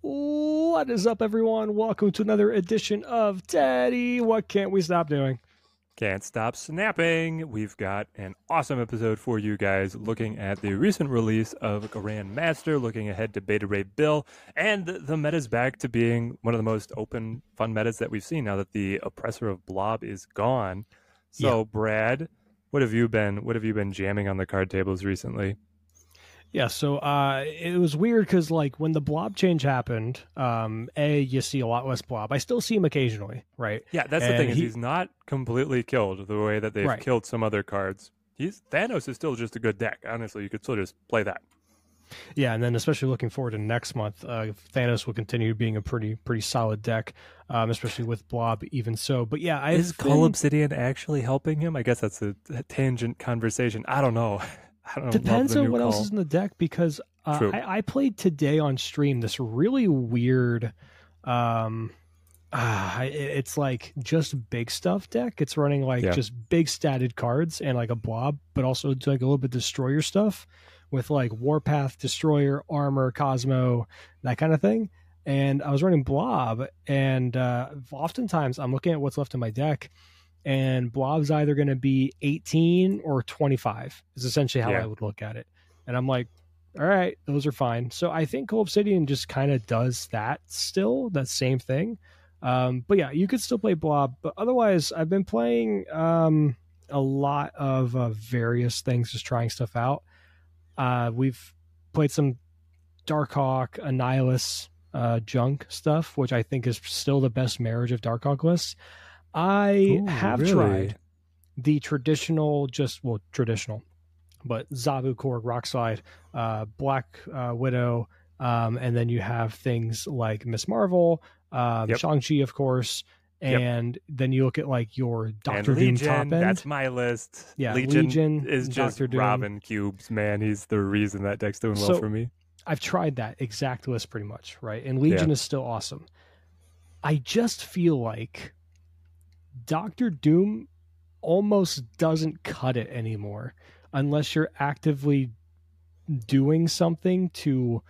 What is up, everyone? Welcome to another edition of Daddy. What can't we stop doing? Can't stop snapping. We've got an awesome episode for you guys looking at the recent release of Grandmaster, looking ahead to Beta Ray Bill, and the, meta's back to being one of the most open, fun metas that we've seen now that the oppressor of Blob is gone. So, Yeah. Brad, what have you been what have you been jamming on the card tables recently? Yeah, so uh, it was weird because, like, when the blob change happened, um, A, you see a lot less blob. I still see him occasionally, right? Yeah, that's the And thing is he's not completely killed the way that they've Right. killed some other cards. He's Thanos is still just a good deck. Honestly, you could still just play that. Yeah, and then especially looking forward to next month, uh, Thanos will continue being a pretty pretty solid deck, um, especially with blob. Even so, but yeah, I Is Cull Obsidian actually helping him? I guess that's a, a tangent conversation. I don't know. I don't know. depends on what else is in the deck because uh, I, I played today on stream this really weird um it- it's like just big stuff deck it's running like Yeah. just big statted cards and like a blob but also like a little bit destroyer stuff with like warpath destroyer armor cosmo that kind of thing. And i was running blob and uh oftentimes i'm looking at what's left in my deck and blob's either going to be 18 or 25 is essentially how Yeah. i would look at it. And i'm like all right those are fine. So i think Cull Obsidian just kind of does that still that same thing. Um, but yeah you could still play blob but otherwise i've been playing um, a lot of uh, various things just trying stuff out uh, we've played some darkhawk annihilus uh, junk stuff which i think is still the best marriage of darkhawk lists i Ooh, have really? tried the traditional just well traditional but zabu korg rockslide uh, black uh, widow um, and then you have things like miss marvel um, Yep. shang-chi of course Yep. and then you look at like your dr doom top end that's my list. Yeah, Legion, Legion, is just Dr. Doom. Robin cubes, man. He's the reason that deck's doing well So- for me. I've tried that exact list pretty much, right? And Legion Yeah. is still awesome. I just feel like Doctor Doom almost doesn't cut it anymore unless you're actively doing something to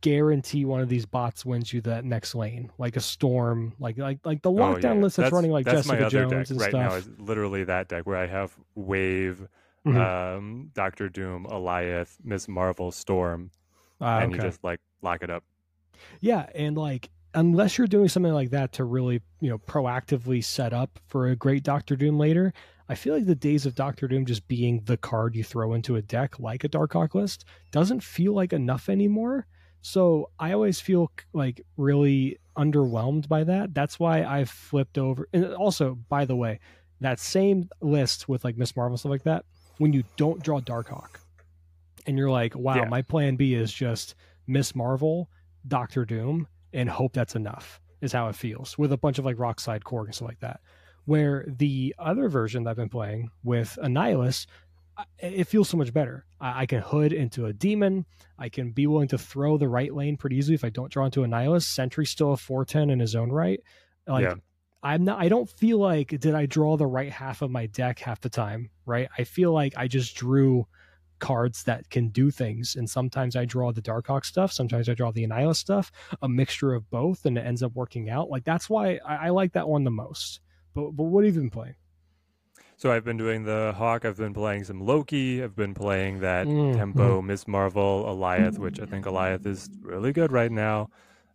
guarantee one of these bots wins you that next lane, like a storm, like like like the Oh, lockdown yeah. list that's, running like that's Jessica Jones deck and right stuff. now is literally that deck where I have Wave, Mhm. um, Doctor Doom, Goliath, Miss Marvel, Storm, Ah, and you just like lock it up. Yeah, and like unless you're doing something like that to really, you know, proactively set up for a great Doctor Doom later, I feel like the days of Doctor Doom just being the card you throw into a deck like a Dark Hawk list doesn't feel like enough anymore. So I always feel like really underwhelmed by that. That's why I've flipped over. And also, by the way, that same list with like Miss Marvel stuff like that, when you don't draw Darkhawk, and you're like, wow, Yeah. my plan B is just Miss Marvel, Doctor Doom, and hope that's enough. Is how it feels with a bunch of like Rockslide Korg and stuff like that. Where the other version that I've been playing with Annihilus, it feels so much better. I, I can hood into a demon. I can be willing to throw the right lane pretty easily if I don't draw into Annihilus. Sentry's still a 410 in his own right. Like Yeah. I'm not I don't feel like did I draw the right half of my deck half the time, right? I feel like I just drew cards that can do things. And sometimes I draw the Darkhawk stuff, sometimes I draw the Annihilus stuff, a mixture of both, and it ends up working out. Like that's why I, I like that one the most. But but what have you been playing? So I've been doing the Hawk. I've been playing some Loki. I've been playing that Mm, Tempo, Miss Marvel, Goliath, which I think Goliath is really good right now.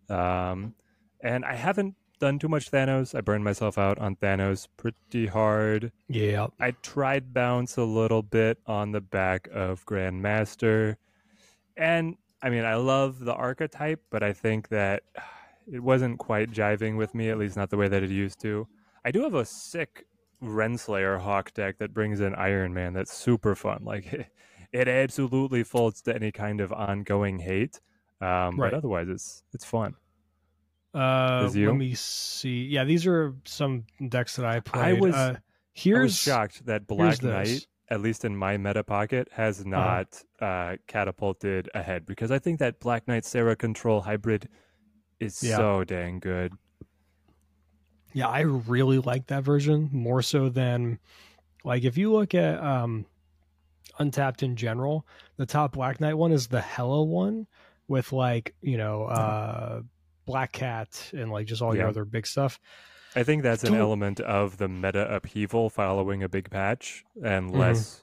Um, and I haven't done too much Thanos. I burned myself out on Thanos pretty hard. Yeah. I tried bounce a little bit on the back of Grandmaster. And I mean, I love the archetype, but I think that it wasn't quite jiving with me, at least not the way that it used to. I do have a sick Renslayer Hawk deck that brings in Iron Man that's super fun. Like, it absolutely folds to any kind of ongoing hate. Um, Right. But otherwise, it's it's fun. Uh, let me see. Yeah, these are some decks that I played. was- uh, I here's was shocked that Black. Knight, at least in my meta pocket, has not uh catapulted ahead because I think that Black Knight Sera Control hybrid is Yeah. so dang good. Yeah, I really like that version more so than like if you look at um Untapped in general. The top Black Knight one is the Hela one with like you know uh, Black Cat and like just all your Yeah. other big stuff. I think that's an element of the meta upheaval following a big patch, and Mhm. less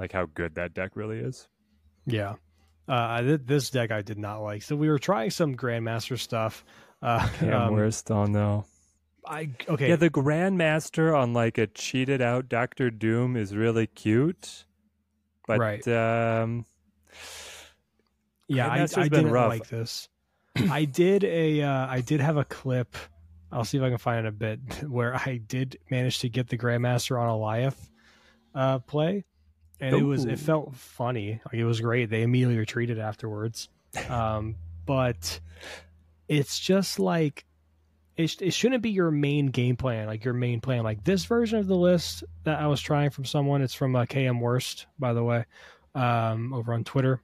like how good that deck really is. Yeah. Uh, th- this deck I did not like. So we were trying some Grandmaster stuff. Uh, Cam um, Worst on though. I okay. Yeah, the Grandmaster on like a cheated out Doctor Doom is really cute, but Right. um, yeah, I, I didn't rough. like this. I did a uh, I did have a clip. I'll see if I can find it a bit where I did manage to get the Grandmaster on Goliath uh, play, and it was it felt funny. Like it was great. They immediately retreated afterwards, um, but it's just like it, it shouldn't be your main game plan. Like your main plan, like this version of the list that I was trying from someone. It's from uh, KM Worst, by the way, um, over on Twitter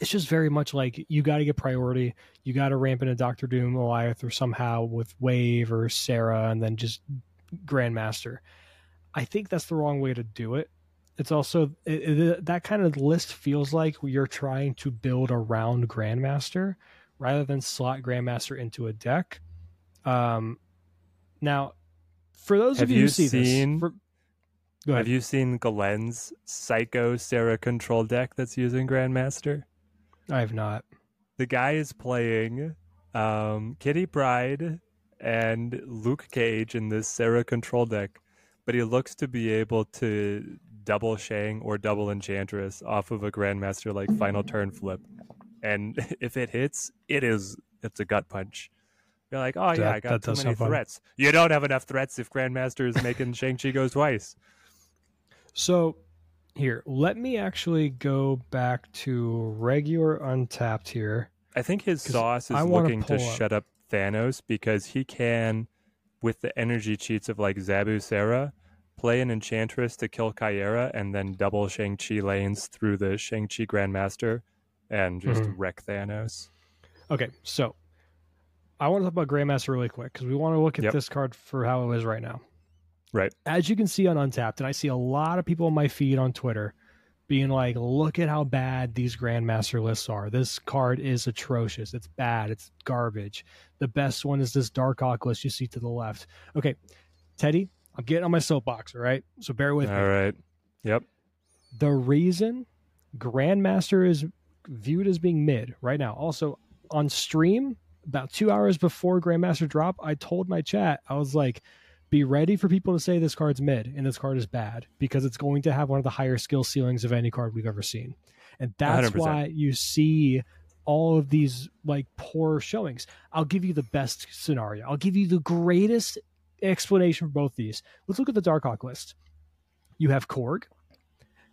it's just very much like you got to get priority. You got to ramp into Doctor Doom, Goliath, or somehow with Wave or Sera, and then just Grandmaster. I think that's the wrong way to do it. It's also it, it, that kind of list feels like you're trying to build around Grandmaster rather than slot Grandmaster into a deck. Um, now, for those Have of you, you who see seen- this, for, go ahead. have you seen Glenn's Psycho Sera control deck that's using Grandmaster? I have not. The guy is playing um, Kitty Pryde and Luke Cage in this Sera control deck, but he looks to be able to double Shang or double Enchantress off of a Grandmaster like final turn flip. And if it hits, it is it's a gut punch. You're like, oh yeah, That- I got too many sound fun. threats. You don't have enough threats if Grandmaster is making Shang-Chi goes twice. So here, let me actually go back to regular untapped here. I think his sauce is looking to up- shut up Thanos because he can, with the energy cheats of like Zabu Sera, play an Enchantress to kill Caiera and then double Shang-Chi lanes through the Shang-Chi Grandmaster and just Mhm. wreck Thanos. Okay, so I want to talk about Grandmaster really quick because we want to look at Yep. this card for how it is right now. Right. As you can see on Untapped, and I see a lot of people on my feed on Twitter being like, look at how bad these Grandmaster lists are. This card is atrocious. It's bad. It's garbage. The best one is this Darkhawk list you see to the left. Okay, Teddy, I'm getting on my soapbox, all right? So bear with me. All right. Yep. the reason Grandmaster is viewed as being mid right now. Also on stream, about two hours before Grandmaster drop, I told my chat, I was like, be ready for people to say this card's mid and this card is bad because it's going to have one of the higher skill ceilings of any card we've ever seen. And that's 100%. why you see all of these like poor showings. I'll give you the best scenario. I'll give you the greatest explanation for both these. Let's look at the Dark Hawk list. You have Korg,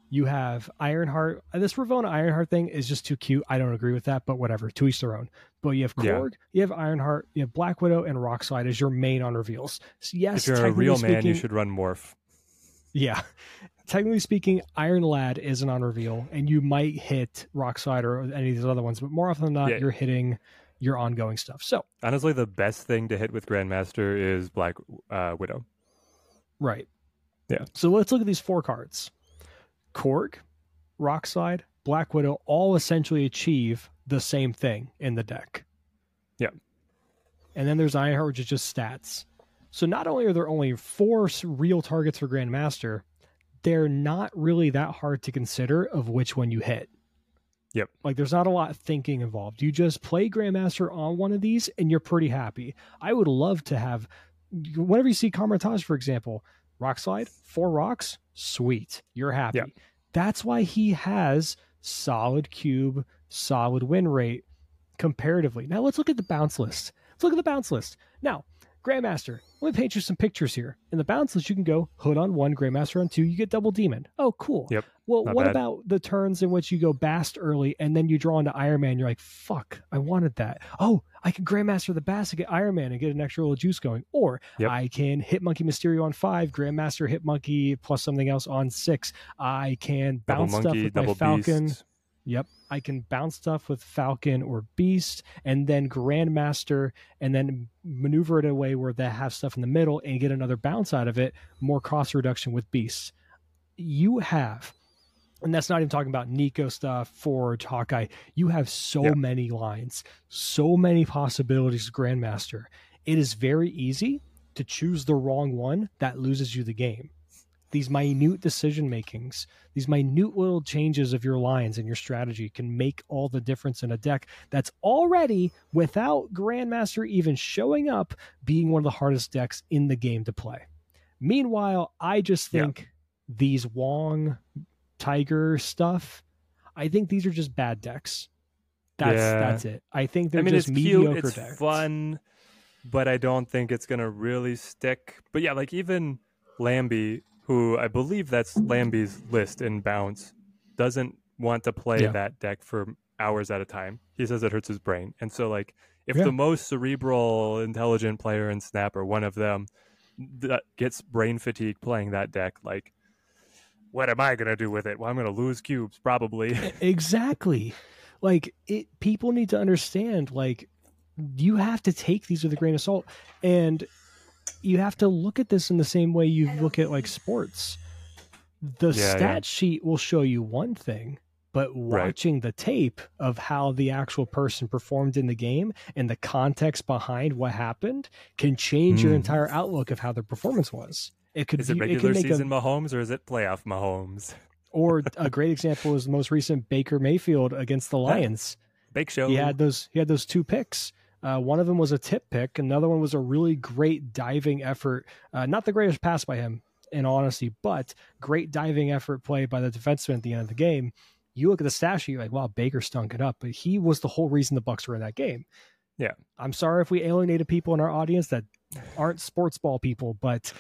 you have Ironheart. This Ravonna Ironheart thing is just too cute. I don't agree with that, but whatever. To each their own. But you have Yeah. Korg, you have Ironheart, you have Black Widow, and Rockslide as your main on reveals. So yes, if you're a real man, you should run Morph. Yeah. Technically speaking, Iron Lad is an on reveal, and you might hit Rockslide or any of these other ones, but more often than not, Yeah. you're hitting your ongoing stuff. So, Honestly, the best thing to hit with Grandmaster is Black uh, Widow. right. Yeah. So let's look at these four cards Korg, Rockslide, Black Widow all essentially achieve the same thing in the deck. Yeah. And then there's Ironheart, which is just stats. So not only are there only four real targets for Grandmaster, they're not really that hard to consider of which one you hit. Yep. Like there's not a lot of thinking involved. You just play Grandmaster on one of these and you're pretty happy. I would love to have whenever you see Kamrataj, for example, rock slide, four rocks, sweet. You're happy. Yep. That's why he has solid cube, solid win rate comparatively. Now let's look at the bounce list. Let's look at the bounce list. Now, Grandmaster, let me paint you some pictures here. In the bounce list, you can go hood on one, Grandmaster on two, you get double demon. Oh, cool. Yep, Well, what bad. about the turns in which you go bast early and then you draw into Iron Man? You're like, fuck, I wanted that. Oh, I can Grandmaster the bast to get Iron Man and get an extra little juice going. Or Yep. I can hit Monkey Mysterio on five, Grandmaster hit Monkey plus something else on six. I can Double bounce stuff Monkey, with my double Falcon. Beast. Yep. I can bounce stuff with Falcon or Beast and then Grandmaster and then maneuver it away where they have stuff in the middle and get another bounce out of it, more cost reduction with Beast. You have and that's not even talking about Nico stuff, Forge, Hawkeye. You have so Yeah. many lines, so many possibilities, Grandmaster. It is very easy to choose the wrong one that loses you the game. These minute decision makings, these minute little changes of your lines and your strategy can make all the difference in a deck that's already, without Grandmaster even showing up, being one of the hardest decks in the game to play. Meanwhile, I just Yeah. think these Wong Tiger stuff, I think these are just bad decks. That's Yeah. that's it. I think they're I mean, just it's mediocre cute, it's decks. fun, but I don't think it's gonna really stick. But yeah, like even Lambie, who I believe that's Lambie's list in Bounce, doesn't want to play Yeah. that deck for hours at a time. He says it hurts his brain, and so like if Yeah. the most cerebral, intelligent player in Snap or one of them that uh, gets brain fatigue playing that deck, like. What am I gonna do with it? Well, I'm gonna lose cubes probably. exactly like it people need to understand like you have to take these with a grain of salt and you have to look at this in the same way you look at like sports the Yeah, stat yeah. sheet will show you one thing but Right. watching the tape of how the actual person performed in the game and the context behind what happened can change your Hmm. entire outlook of how their performance was it could Is it regular could make a- season Mahomes or is it playoff Mahomes? or a great example is the most recent Baker Mayfield against the Lions. Bake show. He had those he had those two picks. Uh, one of them was a tip pick. Another one was a really great diving effort. Uh, not the greatest pass by him, in honesty, but great diving effort play by the defenseman at the end of the game. You look at the stat sheet, you're like, wow, Baker stunk it up, but he was the whole reason the Bucks were in that game. Yeah. I'm sorry if we alienated people in our audience that aren't sports ball people, but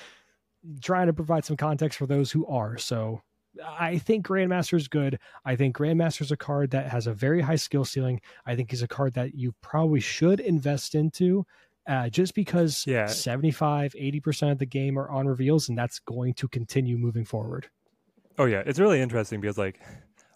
trying to provide some context for those who are. So I think Grandmaster is good. I think Grandmaster is a card that has a very high skill ceiling. I think he's a card that you probably should invest into uh, just because Yeah. 75, 80% of the game are on reveals, and that's going to continue moving forward. Oh yeah, it's really interesting because like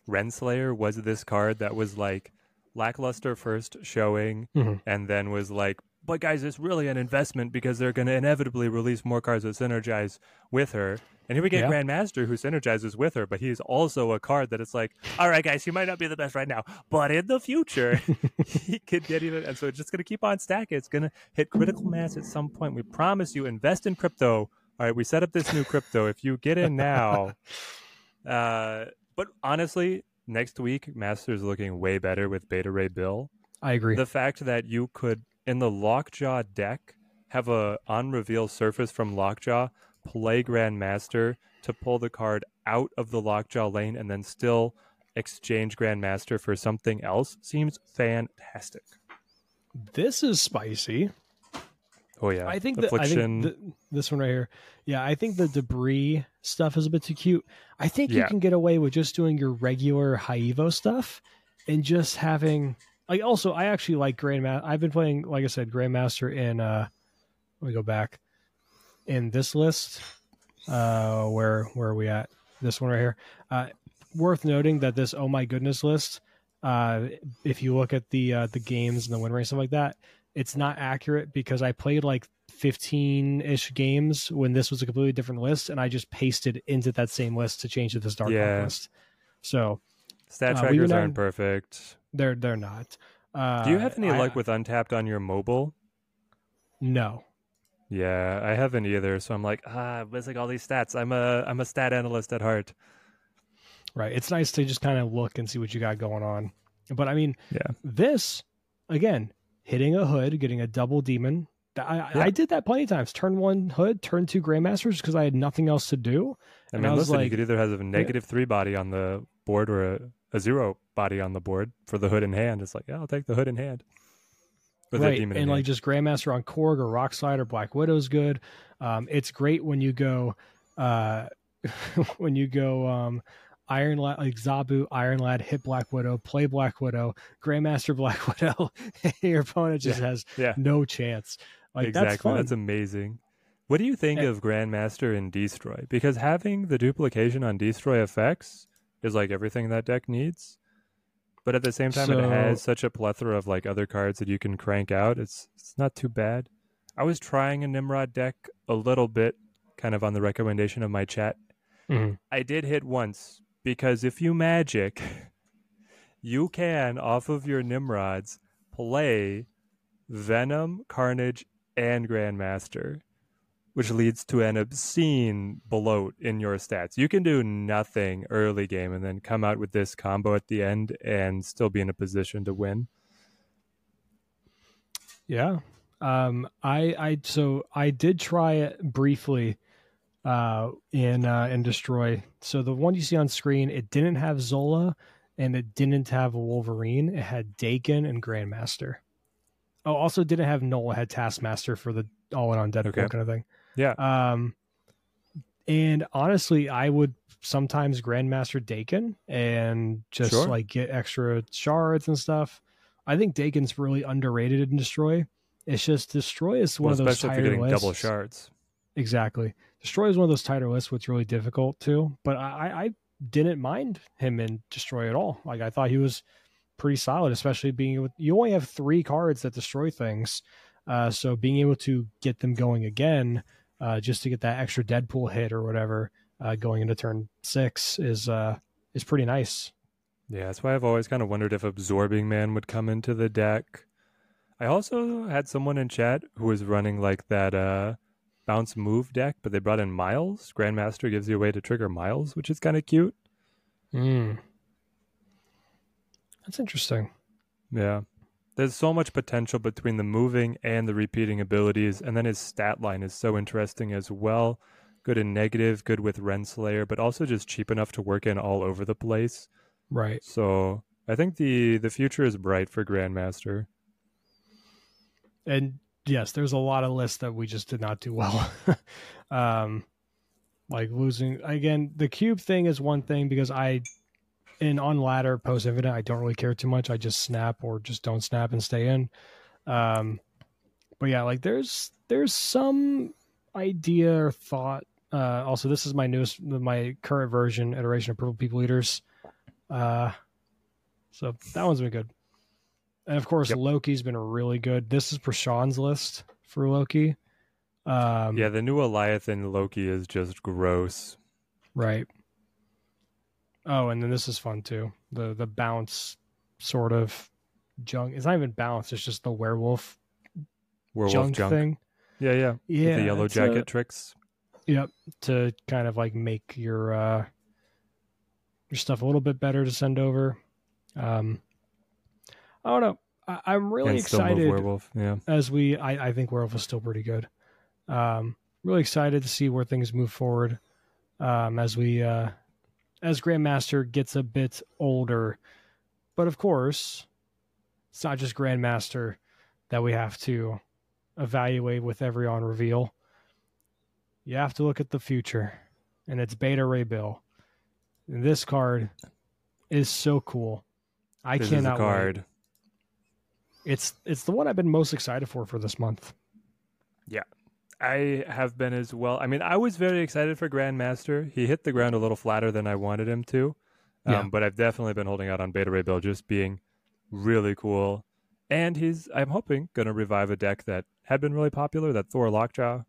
Renslayer was this card that was like lackluster first showing Mhm. and then was like but guys it's really an investment because they're going to inevitably release more cards that synergize with her and here we get Yeah. grandmaster who synergizes with her but he's also a card that it's like all right guys he might not be the best right now but in the future he could get even and so it's just going to keep on stacking it's going to hit critical mass at some point we promise you invest in crypto all right we set up this new crypto if you get in now uh, but honestly, next week, Master's looking way better with Beta Ray Bill. I agree. The fact that you could, in the Lockjaw deck, have a on reveal surface from Lockjaw, play Grandmaster to pull the card out of the Lockjaw lane and then still exchange Grandmaster for something else seems fantastic. this is spicy. Oh yeah, I think that I think th- this one right here. Yeah, I think the Debrii stuff is a bit too cute. I think you can get away with just doing your regular High Evo stuff and just having like also I actually like Grandmaster. I've been playing like I said Grandmaster in uh let me go back in this list. Uh where where are we at? This one right here. Uh worth noting that this oh my goodness list uh if you look at the uh the games and the win rate and stuff like that it's not accurate because I played like 15 ish games when this was a completely different list, and I just pasted into that same list to change it to this Dark Yeah. list. So Stat uh, trackers aren't perfect. They're they're not. Uh, Do you have any I- luck with Untapped on your mobile? No. Yeah, I haven't either. So I'm like, ah, it's like all these stats. I'm a I'm a stat analyst at heart. Right. It's nice to just kind of look and see what you got going on. But I mean, Yeah. this again, hitting a hood, getting a double demon. I, I- Yeah. I did that plenty of times. Turn one hood, turn two grandmasters because I had nothing else to do. I And mean, I listen, you could either have a negative three body on the board or a, a zero body on the board for the hood in hand. It's like, yeah, I'll take the hood in hand. Or right demon and like just grandmaster on korg or rock slide or black widow's good um it's great when you go uh when you go um iron lad like zabu iron lad hit black widow play black widow grandmaster black widow your opponent just has yeah, no chance like exactly. that's fun That's amazing. What do you think And- of Grandmaster and Destroy? Because having the duplication on Destroy effects is like everything that deck needs. But at the same time, it has such a plethora of like other cards that you can crank out. It's it's not too bad. I was trying a Nimrod deck a little bit, kind of on the recommendation of my chat. Mhm. I did hit once because if you magic, you can off of your Nimrods play Venom, Carnage, and Grandmaster, which leads to an obscene bloat in your stats. You can do nothing early game and then come out with this combo at the end and still be in a position to win. Yeah. Um I I so I did try it briefly uh in uh in Destroy. So the one you see on screen, it didn't have Zola and it didn't have Wolverine. It had Daken and Grandmaster. Oh, also didn't have Null. It had Taskmaster for the all in on Deadpool Okay. kind of thing. Yeah. Um, and honestly, I would sometimes Grandmaster Daken and just Sure. like get extra shards and stuff. I think Daken's really underrated in Destroy. It's just Destroy is one Well, of those especially if tighter you're getting lists. double shards. Exactly. Destroy is one of those tighter lists, which is really difficult too. But I, I I didn't mind him in Destroy at all. Like I thought he was pretty solid, especially being able. You only have three cards that destroy things, uh, so being able to get them going again, uh, just to get that extra Deadpool hit or whatever, uh, going into turn six is uh is pretty nice. Yeah, that's why I've always kind of wondered if Absorbing Man would come into the deck. I also had someone in chat who was running like that uh, bounce move deck, but they brought in Miles. Grandmaster gives you a way to trigger Miles, which is kind of cute. Mm. That's interesting. Yeah. There's so much potential between the moving and the repeating abilities, and then his stat line is so interesting as well. Good in negative, good with Renslayer, but also just cheap enough to work in all over the place. Right. So I think the the future is bright for Grandmaster. and yes, there's a lot of lists that we just did not do well. um, like losing again, the cube thing is one thing because I, in on ladder post infinite, I don't really care too much. I just snap or just don't snap and stay in. Um, but yeah, like there's there's some idea or thought. Uh, also, this is my newest, my current version iteration of Purple People Eaters. Uh, so that one's been good. And of course, Yep. Loki's been really good. This is Prashan's list for Loki. Um, Yeah, the new Eliathan Loki is just gross. Right. Oh, and then this is fun too. The the bounce sort of junk. It's not even bounce. It's just the werewolf Werewolf junk, junk. thing. Yeah, yeah. With Yeah, the yellow jacket uh, tricks. Yep. To kind of like make your uh your stuff a little bit better to send over. Um I don't know. I, I'm really and excited werewolf. Yeah. as we I, I think Werewolf is still pretty good. Um really excited to see where things move forward. Um as we uh as Grandmaster gets a bit older. But of course, it's not just Grandmaster that we have to evaluate with every on reveal. You have to look at the future. And it's Beta Ray Bill. And this card is so cool. I this cannot card. wait. It's it's the one I've been most excited for for this month. I have been as well. I mean, I was very excited for Grandmaster. He hit the ground a little flatter than I wanted him to. Um, Yeah. But I've definitely been holding out on Beta Ray Bill just being really cool. And he's, I'm hoping, going to revive a deck that had been really popular, that Thor Lockjaw.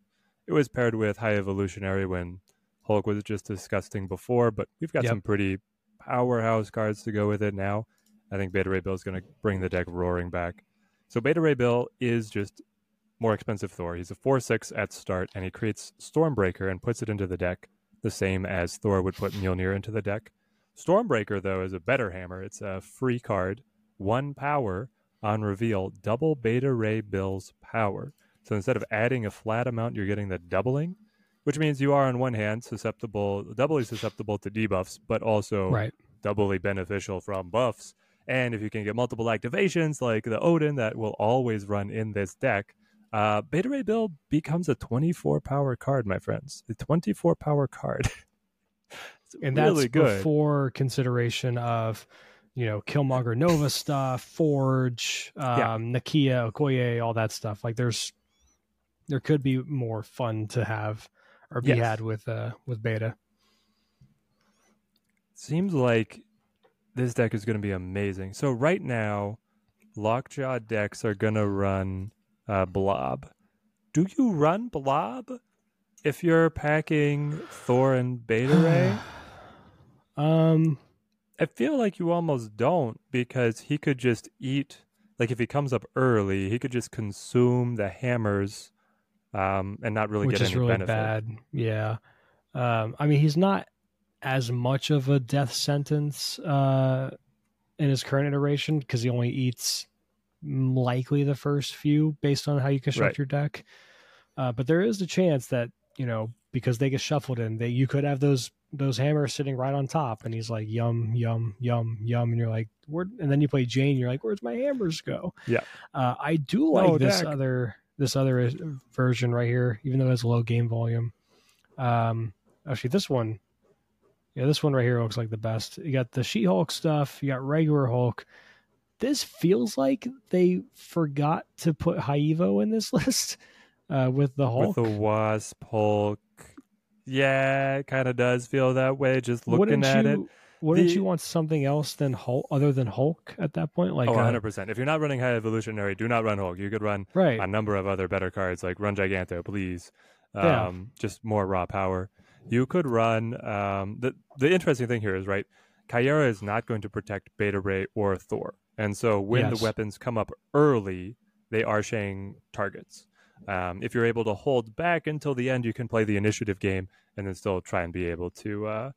It was paired with High Evolutionary when Hulk was just disgusting before, but we've got Yep. some pretty powerhouse cards to go with it now. I think Beta Ray Bill is going to bring the deck roaring back. So Beta Ray Bill is just more expensive Thor. He's a 4 6 at start, and he creates Stormbreaker and puts it into the deck, the same as Thor would put Mjolnir into the deck. Stormbreaker, though, is a better hammer. It's a free card, one power on reveal, double Beta Ray Bill's power. So instead of adding a flat amount, you're getting the doubling, which means you are, on one hand, susceptible, doubly susceptible to debuffs, but also Right. doubly beneficial from buffs. And if you can get multiple activations like the Odin that will always run in this deck, uh, Beta Ray Bill becomes a 24 power card, my friends. A 24 power card. and really that's good. before consideration of you know Killmonger Nova stuff, Forge, um, Yeah. Nakia, Okoye, all that stuff. Like there's there could be more fun to have or be Yes. had with uh with beta. Seems like this deck is going to be amazing. So right now, Lockjaw decks are going to run uh, Blob. Do you run Blob if you're packing Thor and Beta Ray? Um, I feel like you almost don't because he could just eat. Like if he comes up early, he could just consume the hammers, um, and not really which get is any really benefit. bad. Yeah. Um, I mean, he's not as much of a death sentence uh, in his current iteration because he only eats likely the first few based on how you construct Right. your deck. Uh, but there is a chance that you know because they get shuffled in, that you could have those those hammers sitting right on top, and he's like yum yum yum yum, and you're like where? And then you play Jane, you're like, where's my hammers go? Yeah. Uh, I do like Oh, this deck. other this other version right here, even though it has low game volume. Um, actually, this one, yeah, this one right here looks like the best. You got the She-Hulk stuff. You got regular Hulk. This feels like they forgot to put High Evo in this list uh, with the Hulk. With the Wasp Hulk. Yeah, it kind of does feel that way just looking wouldn't at you, it. Wouldn't The- you want something else than Hulk, other than Hulk at that point? Like, oh, uh, 100%. If you're not running High Evolutionary, do not run Hulk. You could run right? a number of other better cards like run Giganto, please. Um, Yeah. Just more raw power. You could run. Um, the the interesting thing here is right. Caiera is not going to protect Beta Ray or Thor, and so when Yes. the weapons come up early, they are shaying targets. Um, if you're able to hold back until the end, you can play the initiative game and then still try and be able to uh,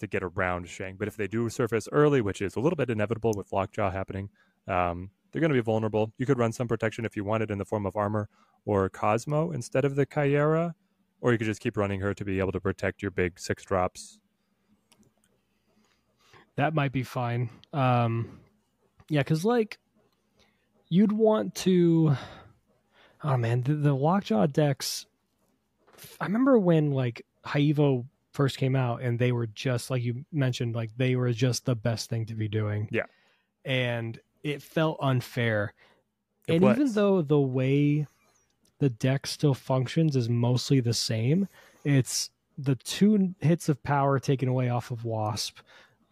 to get around Shang. But if they do surface early, which is a little bit inevitable with Lockjaw happening, um, they're going to be vulnerable. You could run some protection if you wanted in the form of armor or Cosmo instead of the Caiera, or you could just keep running her to be able to protect your big six drops. that might be fine. Um, yeah, because like you'd want to. Oh man, the, the Lockjaw decks. I remember when like High Evo first came out, and they were just like you mentioned, like they were just the best thing to be doing. Yeah. and it felt unfair. It and even though the way the deck still functions is mostly the same, it's the two hits of power taken away off of Wasp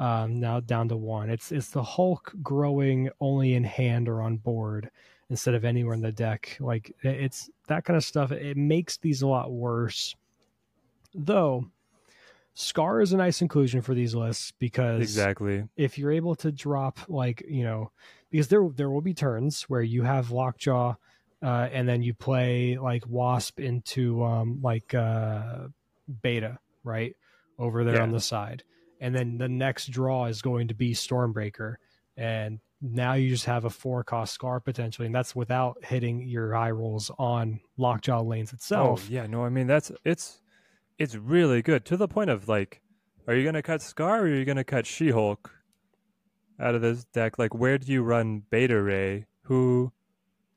um, now down to one. It's it's the Hulk growing only in hand or on board instead of anywhere in the deck. Like it's that kind of stuff. It makes these a lot worse. Though Scar is a nice inclusion for these lists because Exactly. if you're able to drop like you know because there there will be turns where you have lockjaw uh, and then you play like wasp into um, like uh, beta right over there Yeah. on the side and then the next draw is going to be stormbreaker and now you just have a four cost scar potentially and that's without hitting your high rolls on lockjaw lanes itself Oh yeah, no, I mean that's it's it's really good to the point of like, are you gonna cut Scar or are you gonna cut She Hulk out of this deck? Like, where do you run Beta Ray? Who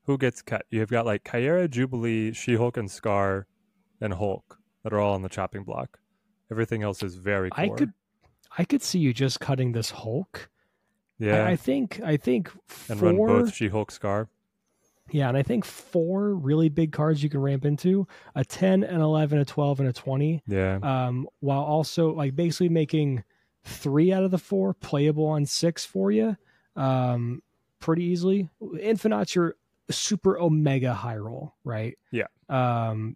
who gets cut? You've got like Caiera, Jubilee, She Hulk, and Scar, and Hulk that are all on the chopping block. Everything else is very. Core. i could i could see you just cutting this hulk yeah, I, I think i think and four run both She Hulk, Scar. Yeah, and I think four really big cards you can ramp into a 10, an 11, a 12, and a 20, Yeah, um, while also like basically making three out of the four playable on six for you um, pretty easily. Infinite's your super omega high roll, right? Yeah. Um,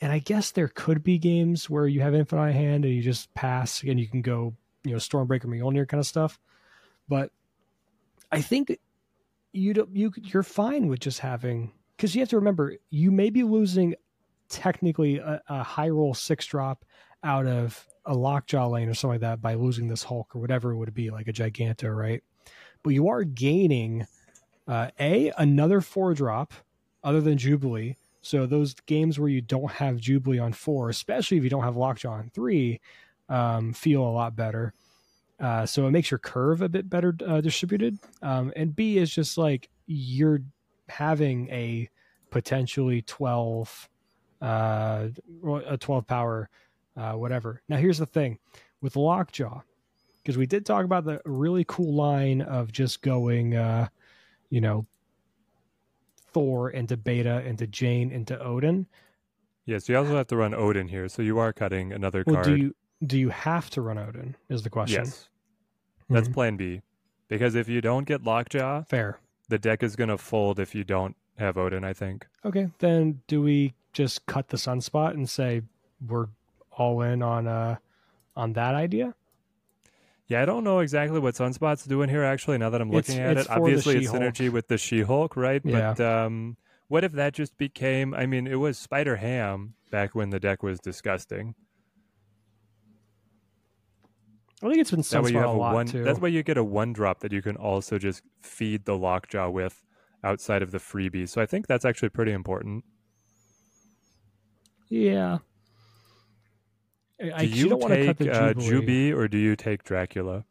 and I guess there could be games where you have infinite hand and you just pass and you can go, you know, Stormbreaker Mjolnir kind of stuff. But I think you don't, you you're fine with just having because you have to remember you may be losing technically a, a high roll six drop out of a lockjaw lane or something like that by losing this Hulk or whatever it would be like a Giganto, right? But you are gaining uh, a another four drop other than Jubilee. So those games where you don't have Jubilee on four, especially if you don't have Lockjaw on three, um, feel a lot better. Uh, so it makes your curve a bit better uh, distributed. Um, and B is just like you're having a potentially 12, uh, a 12 power, uh, whatever. Now, here's the thing with Lockjaw, because we did talk about the really cool line of just going, uh, you know, Thor into Beta into Jane into Odin. yes. You also have to run Odin here, so you are cutting another Well, card. do you do you have to run Odin? Is the question? yes, that's Mhm. Plan B. Because if you don't get Lockjaw, fair. the deck is going to fold if you don't have Odin, I think. Okay, then do we just cut the sunspot and say we're all in on uh on that idea? Yeah, I don't know exactly what Sunspot's doing here. Actually, now that I'm looking It's- at it's it, obviously it's synergy with the She-Hulk, right? Yeah. But um, what if that just became? I mean, it was Spider Ham back when the deck was disgusting. I think it's been That way you Sunspot have a a lot one. too. That's why you get a one drop that you can also just feed the Lockjaw with outside of the freebie. So I think that's actually pretty important. yeah. I, Do you, don't want to cut take the uh, Jubilee. Or do you take Dracula?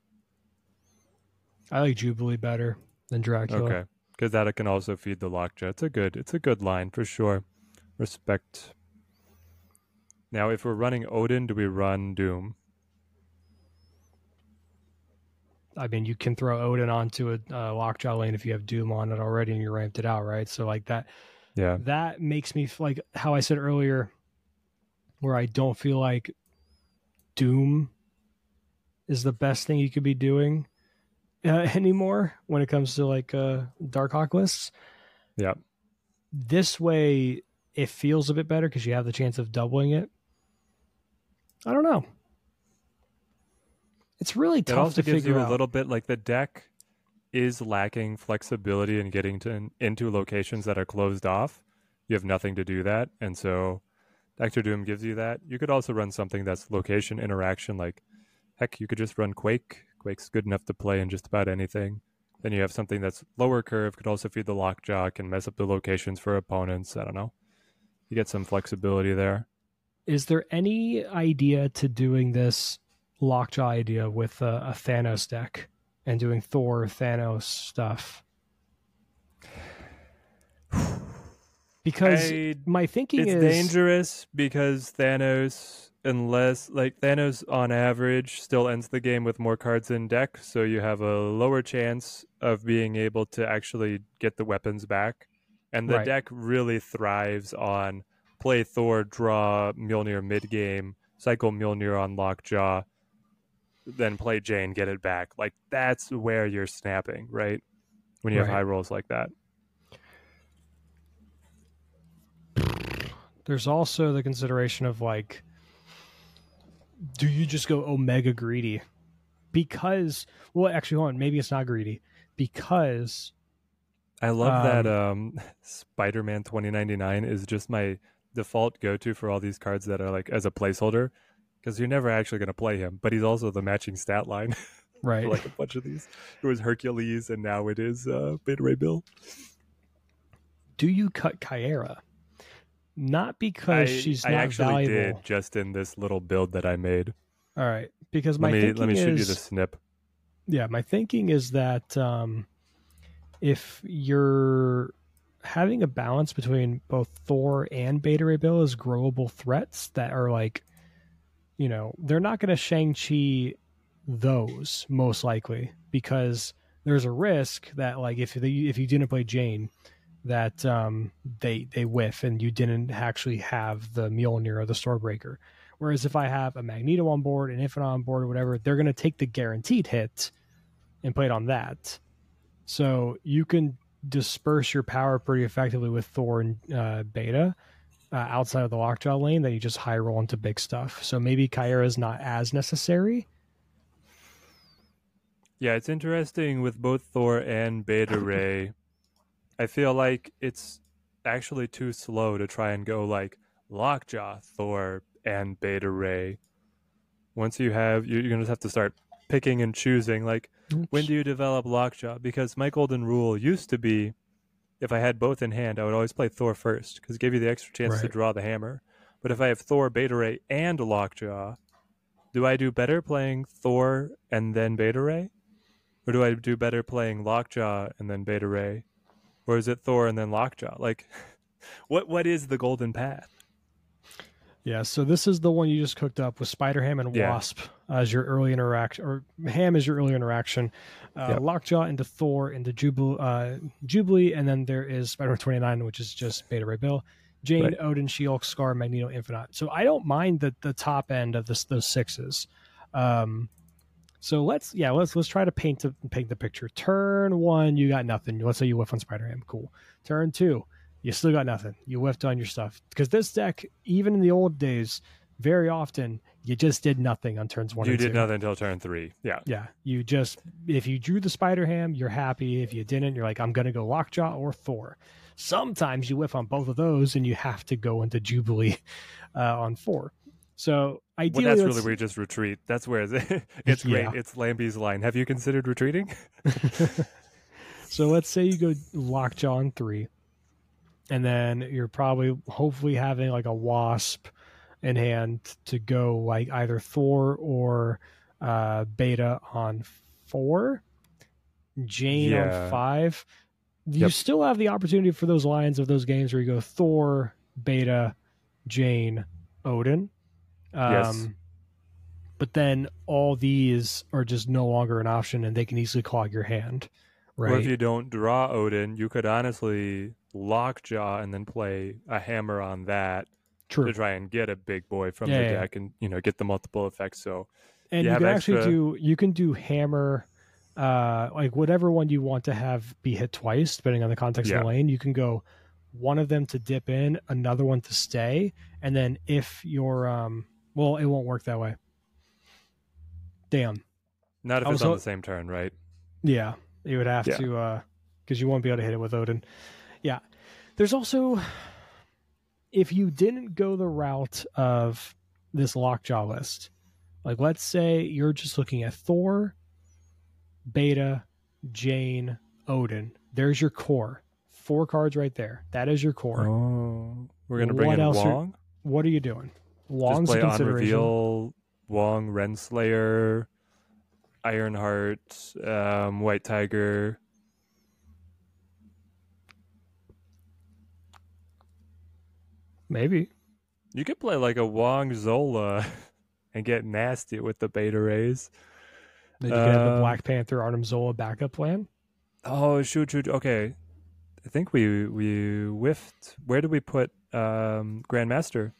I like Jubilee better than Dracula. Okay, because that can also feed the Lockjaw. It's a good. It's a good line for sure. Respect. Now, if we're running Odin, do we run Doom? I mean, you can throw Odin onto a uh, Lockjaw lane if you have Doom on it already and you ramped it out, right? So like that, Yeah. that makes me like how I said earlier, where I don't feel like Doom is the best thing you could be doing uh, anymore when it comes to like uh, Darkhawk lists. Yeah. This way, it feels a bit better because you have the chance of doubling it. I don't know. It's really It tough also to gives figure you a little bit like the deck is lacking flexibility in getting to into locations that are closed off. You have nothing to do that, and so Doctor Doom gives you that. You could also run something that's location interaction, like heck, you could just run Quake. Quake's good enough to play in just about anything. Then you have something that's lower curve, could also feed the lockjaw, can mess up the locations for opponents. I don't know. You get some flexibility there. Is there any idea to doing this lockjaw idea with a, a Thanos deck and doing Thor Thanos stuff? Because I my thinking it's is dangerous because Thanos, unless like Thanos on average, still ends the game with more cards in deck, so you have a lower chance of being able to actually get the weapons back. And the Right. deck really thrives on play Thor, draw Mjolnir mid game, cycle Mjolnir on Lockjaw, then play Jane, get it back. Like that's where you're snapping, right? When you have high rolls like that. There's also the consideration of like, do you just go Omega greedy? Because, well, actually, hold on, maybe it's not greedy. Because I love that um, Spider Man 2099 is just my default go to for all these cards that are like as a placeholder because you're never actually going to play him, but he's also the matching stat line right, for like a bunch of these. It was Hercules and now it is uh, Beta Ray Bill. do you cut Caiera? Not because I, she's I actually valuable. did just in this little build that I made. All right, because my Let me thinking let me shoot you the snip. yeah, my thinking is that um, if you're having a balance between both Thor and Beta Ray Bill as growable threats that are like, you know, they're not going to Shang Chi those most likely because there's a risk that like if they, if you didn't play Jane, that um, they they whiff and you didn't actually have the Mjolnir or the Stormbreaker. Whereas if I have a Magneto on board, an Infinite on board, or whatever, they're going to take the guaranteed hit and play it on that. So you can disperse your power pretty effectively with Thor and uh, Beta uh, outside of the Lockjaw lane that you just high roll into big stuff. So maybe Caiera is not as necessary. Yeah, it's interesting with both Thor and Beta Ray. I feel like it's actually too slow to try and go like Lockjaw, Thor, and Beta Ray. Once you have, you're going to have to start picking and choosing. Like, when do you develop Lockjaw? Because my golden rule used to be if I had both in hand, I would always play Thor first because it gave you the extra chance to draw the hammer. But if I have Thor, Beta Ray, and Lockjaw, do I do better playing Thor and then Beta Ray? Or do I do better playing Lockjaw and then Beta Ray? Or is it Thor and then Lockjaw? Like, what what is the golden path? Yeah, so this is the one you just cooked up with Spider Ham and Yeah. Wasp as your early interaction, or Ham is your early interaction. Uh, Yep. Lockjaw into Thor into Jubilee, uh, Jubilee, and then there is Spider Man 29, which is just Beta Ray Bill. Jane, Right. Odin, She-Hulk, Scar, Magneto, Infinite. So I don't mind the the top end of this those sixes. Um, so let's yeah let's let's try to paint the paint the picture. Turn one, you got nothing. Let's say you whiff on Spider Ham, cool. Turn two, you still got nothing. You whiffed on your stuff because this deck, even in the old days, very often you just did nothing on turns one you did two. nothing until turn three. Yeah. Yeah, you just if you drew the spider ham, you're happy. If you didn't, you're like, I'm gonna go Lockjaw or Thor. Sometimes you whiff on both of those, and you have to go into Jubilee uh, on four. So Well, ideally, that's really where you just retreat. That's where it's, it's great. Yeah. It's Lambie's line. Have you considered retreating? so let's say you go Lockjaw on three, and then you're probably hopefully having like a Wasp in hand to go like either Thor or uh, Beta on four, Jane Yeah. on five. You Yep. still have the opportunity for those lines of those games where you go Thor, Beta, Jane, Odin. Um, Yes. But then all these are just no longer an option, and they can easily clog your hand. Right. Or if you don't draw Odin, you could honestly lockjaw and then play a hammer on that True. to try and get a big boy from Yeah, the yeah. deck and you know get the multiple effects. So and you you have can actually do you can do hammer uh like whatever one you want to have be hit twice depending on the context of the lane you can go one of them to dip in another one to stay and then if you're um well it won't work that way. Damn. Not if it's on ho- the same turn, right? yeah you would have Yeah. to uh because you won't be able to hit it with odin. Yeah. There's also if you didn't go the route of this lockjaw list like let's say you're just looking at thor beta jane odin. There's your core. Four cards right there. That is your core. Oh, we're gonna bring What in else are- Wong. what are you doing? Just Wong's a play on reveal. Wong, Renslayer, Ironheart, um, White Tiger. maybe You could play like a Wong Zola and get nasty with the beta rays. then you can have the Um, black panther arnim zola backup plan Oh shoot, shoot. Okay, I think we we whiffed. Where did we put um, Grandmaster?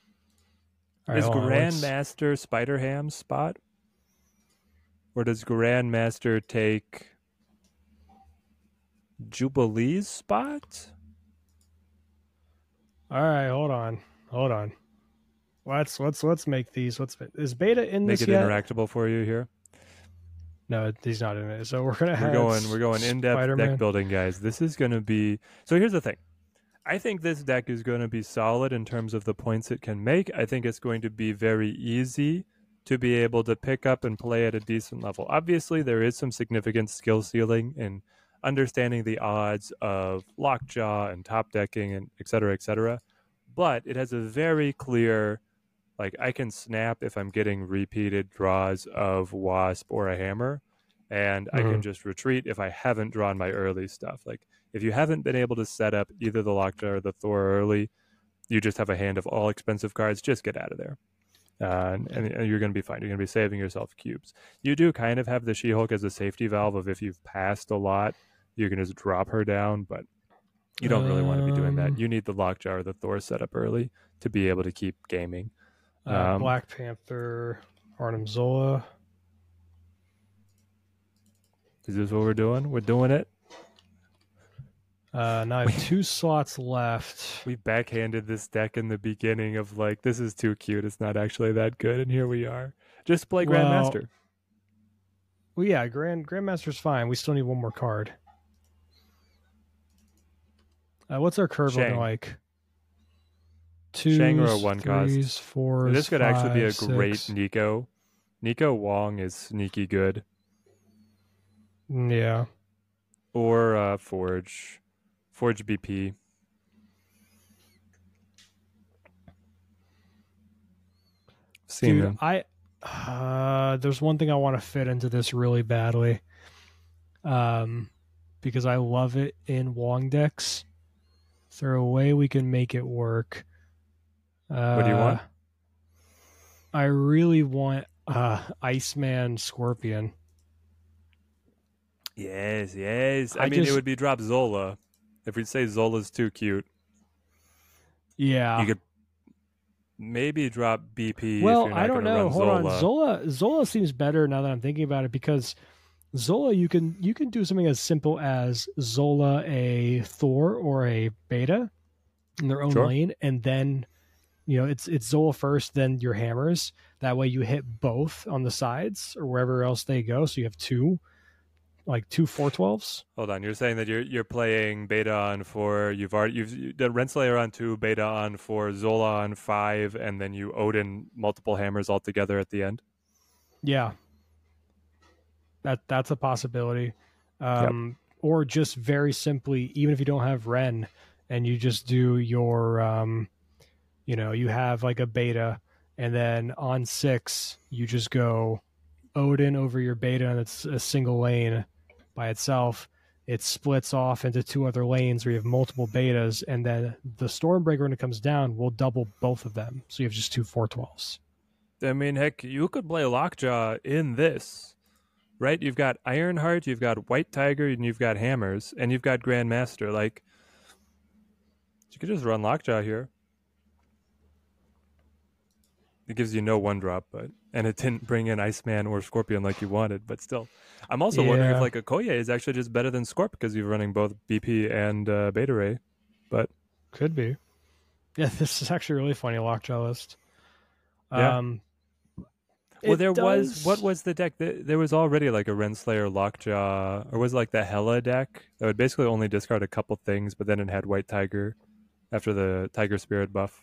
Right, Is hold on, Grandmaster Spider Ham's spot, or does Grandmaster take Jubilee's spot? All right, hold on, hold on. Let's let's let's make these. Let's is beta in this? Make this it yet? interactable for you here. No, he's not in it. So we're gonna We're have going we're going in depth deck building, guys. This is going to be so. Here's the thing. I think this deck is going to be solid in terms of the points it can make. I think it's going to be very easy to be able to pick up and play at a decent level. Obviously, there is some significant skill ceiling in understanding the odds of lockjaw and top decking and et cetera, et cetera. But it has a very clear, like, I can snap if I'm getting repeated draws of Wasp or a hammer, and I can just retreat if I haven't drawn my early stuff. Like, if you haven't been able to set up either the lockjaw or the Thor early, you just have a hand of all expensive cards, just get out of there. Uh, and, and you're going to be fine. You're going to be saving yourself cubes. You do kind of have the She Hulk as a safety valve of if you've passed a lot, you can just drop her down, but you don't really want to be doing Um, that. You need the lockjaw or the Thor setup early to be able to keep gaming. uh, um, Black Panther Arnim Zola. Is this what we're doing? We're doing it. Uh, now I have two slots left. We backhanded this deck in the beginning of like, this is too cute. It's not actually that good, and here we are. Just play Grandmaster. Well, yeah, Grand Grandmaster's fine. We still need one more card. Uh, what's our curve looking like? Two, Shang or a one cost? fours, this could actually be a five, great six. Nico. Nico Wong is sneaky good, Yeah. or uh, Forge, Forge BP. Seen Dude, him. I uh, there's one thing I want to fit into this really badly, um, because I love it in Wong decks. Is there a way we can make it work? Uh, What do you want? I really want uh, Iceman Scorpion. Yes, yes. I, I mean, just- it would be drop Zola. If we'd say Zola's too cute, Yeah. you could maybe drop BP. if well, you're not I don't know. Hold Zola. on. Zola Zola seems better now that I'm thinking about it because Zola you can you can do something as simple as Zola a Thor or a Beta in their own Sure. lane and then you know it's it's Zola first, then your hammers. That way you hit both on the sides or wherever else they go. So you have two, like two four twelves. Hold on, you're saying that you're you're playing beta on four. You've already you've you done Renslayer on two, beta on four, Zola on five, and then you Odin multiple hammers all together at the end. Yeah, that that's a possibility. Um, Or just very simply, even if you don't have Ren, and you just do your, um, you know, you have like a beta, and then on six you just go Odin over your beta, and it's a single lane by itself. It splits off into two other lanes where you have multiple betas, and then the Stormbreaker when it comes down will double both of them. So you have just two 412s. I mean, heck, you could play Lockjaw in this, right? You've got Ironheart, you've got White Tiger, and you've got Hammers, and you've got Grandmaster. Like, you could just run Lockjaw here. It gives you no one drop, but and it didn't bring in Iceman or Scorpion like you wanted, but still. I'm also wondering if Yeah. like Okoye is actually just better than Scorp because you're running both BP and uh, Beta Ray. But Could be. Yeah, this is actually really funny lockjaw list. Yeah. Um, well, it there was what was the deck? There, there was already like a Renslayer Lockjaw, or was it like the Hela deck that would basically only discard a couple things, but then it had White Tiger after the Tiger Spirit buff.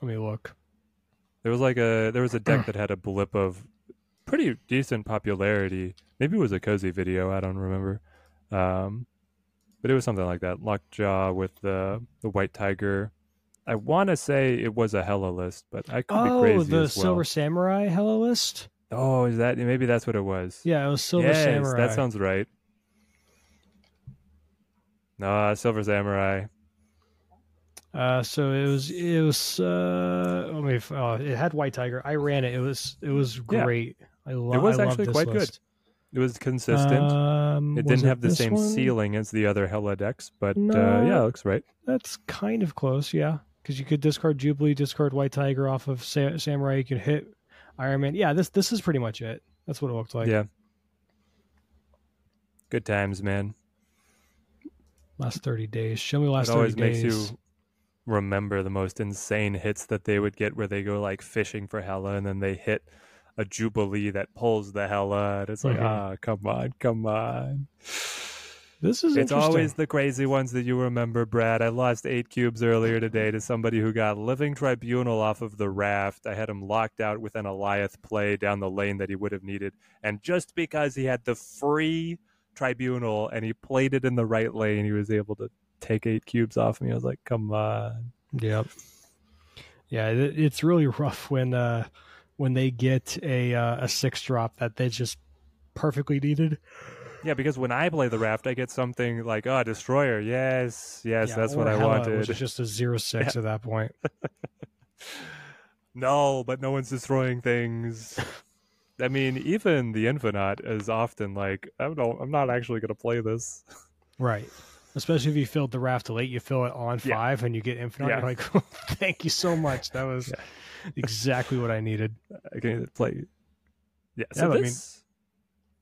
Let me look. There was like a there was a deck that had a blip of pretty decent popularity. Maybe it was a cozy video. I don't remember, um, but it was something like that. Lockjaw with the the White Tiger. I want to say it was a Hela list, but I could be Oh, crazy the as well. Silver Samurai Hela list. Oh, is that maybe that's what it was? Yeah, it was Silver yes, Samurai. that sounds right. Nah, Silver Samurai. Uh, so it was it was uh, let me. Uh, it had White Tiger. I ran it. It was it was Yeah. great. I lo- It It was I actually quite good. It was consistent. Um, it was didn't have the same one? ceiling as the other Hela decks, but uh, yeah, it looks right. That's kind of close, yeah. Because you could discard Jubilee, discard White Tiger off of Sa- Samurai. You could hit Iron Man. Yeah, this this is pretty much it. That's what it looked like. yeah. Good times, man. Last thirty days. Show me last it always thirty makes days. you remember the most insane hits that they would get where they go like fishing for Hela and then they hit a Jubilee that pulls the Hela. And it's like, Mhm. ah, come on, come on. This is It's always the crazy ones that you remember, Brad. I lost eight cubes earlier today to somebody who got Living Tribunal off of the raft. I had him locked out with an Eliath play down the lane that he would have needed. And just because he had the free Tribunal and he played it in the right lane, he was able to take eight cubes off me. I was like, come on. Yep. Yeah, it, it's really rough when uh when they get a uh, a six drop that they just perfectly needed. Yeah, because when I play the raft, I get something like, oh, Destroyer. Yes, yes, Yeah, that's what I wanted. Which is just a zero six at that point. No, but no one's destroying things. I mean, even the Infinite is often like, I don't, I'm not actually going to play this. Right. Especially if you filled the raft late, you fill it on Yeah. five and you get infinite. Yeah. You're like, thank you so much. That was exactly what I needed. I can play. Yeah, Yeah, so but I mean, this,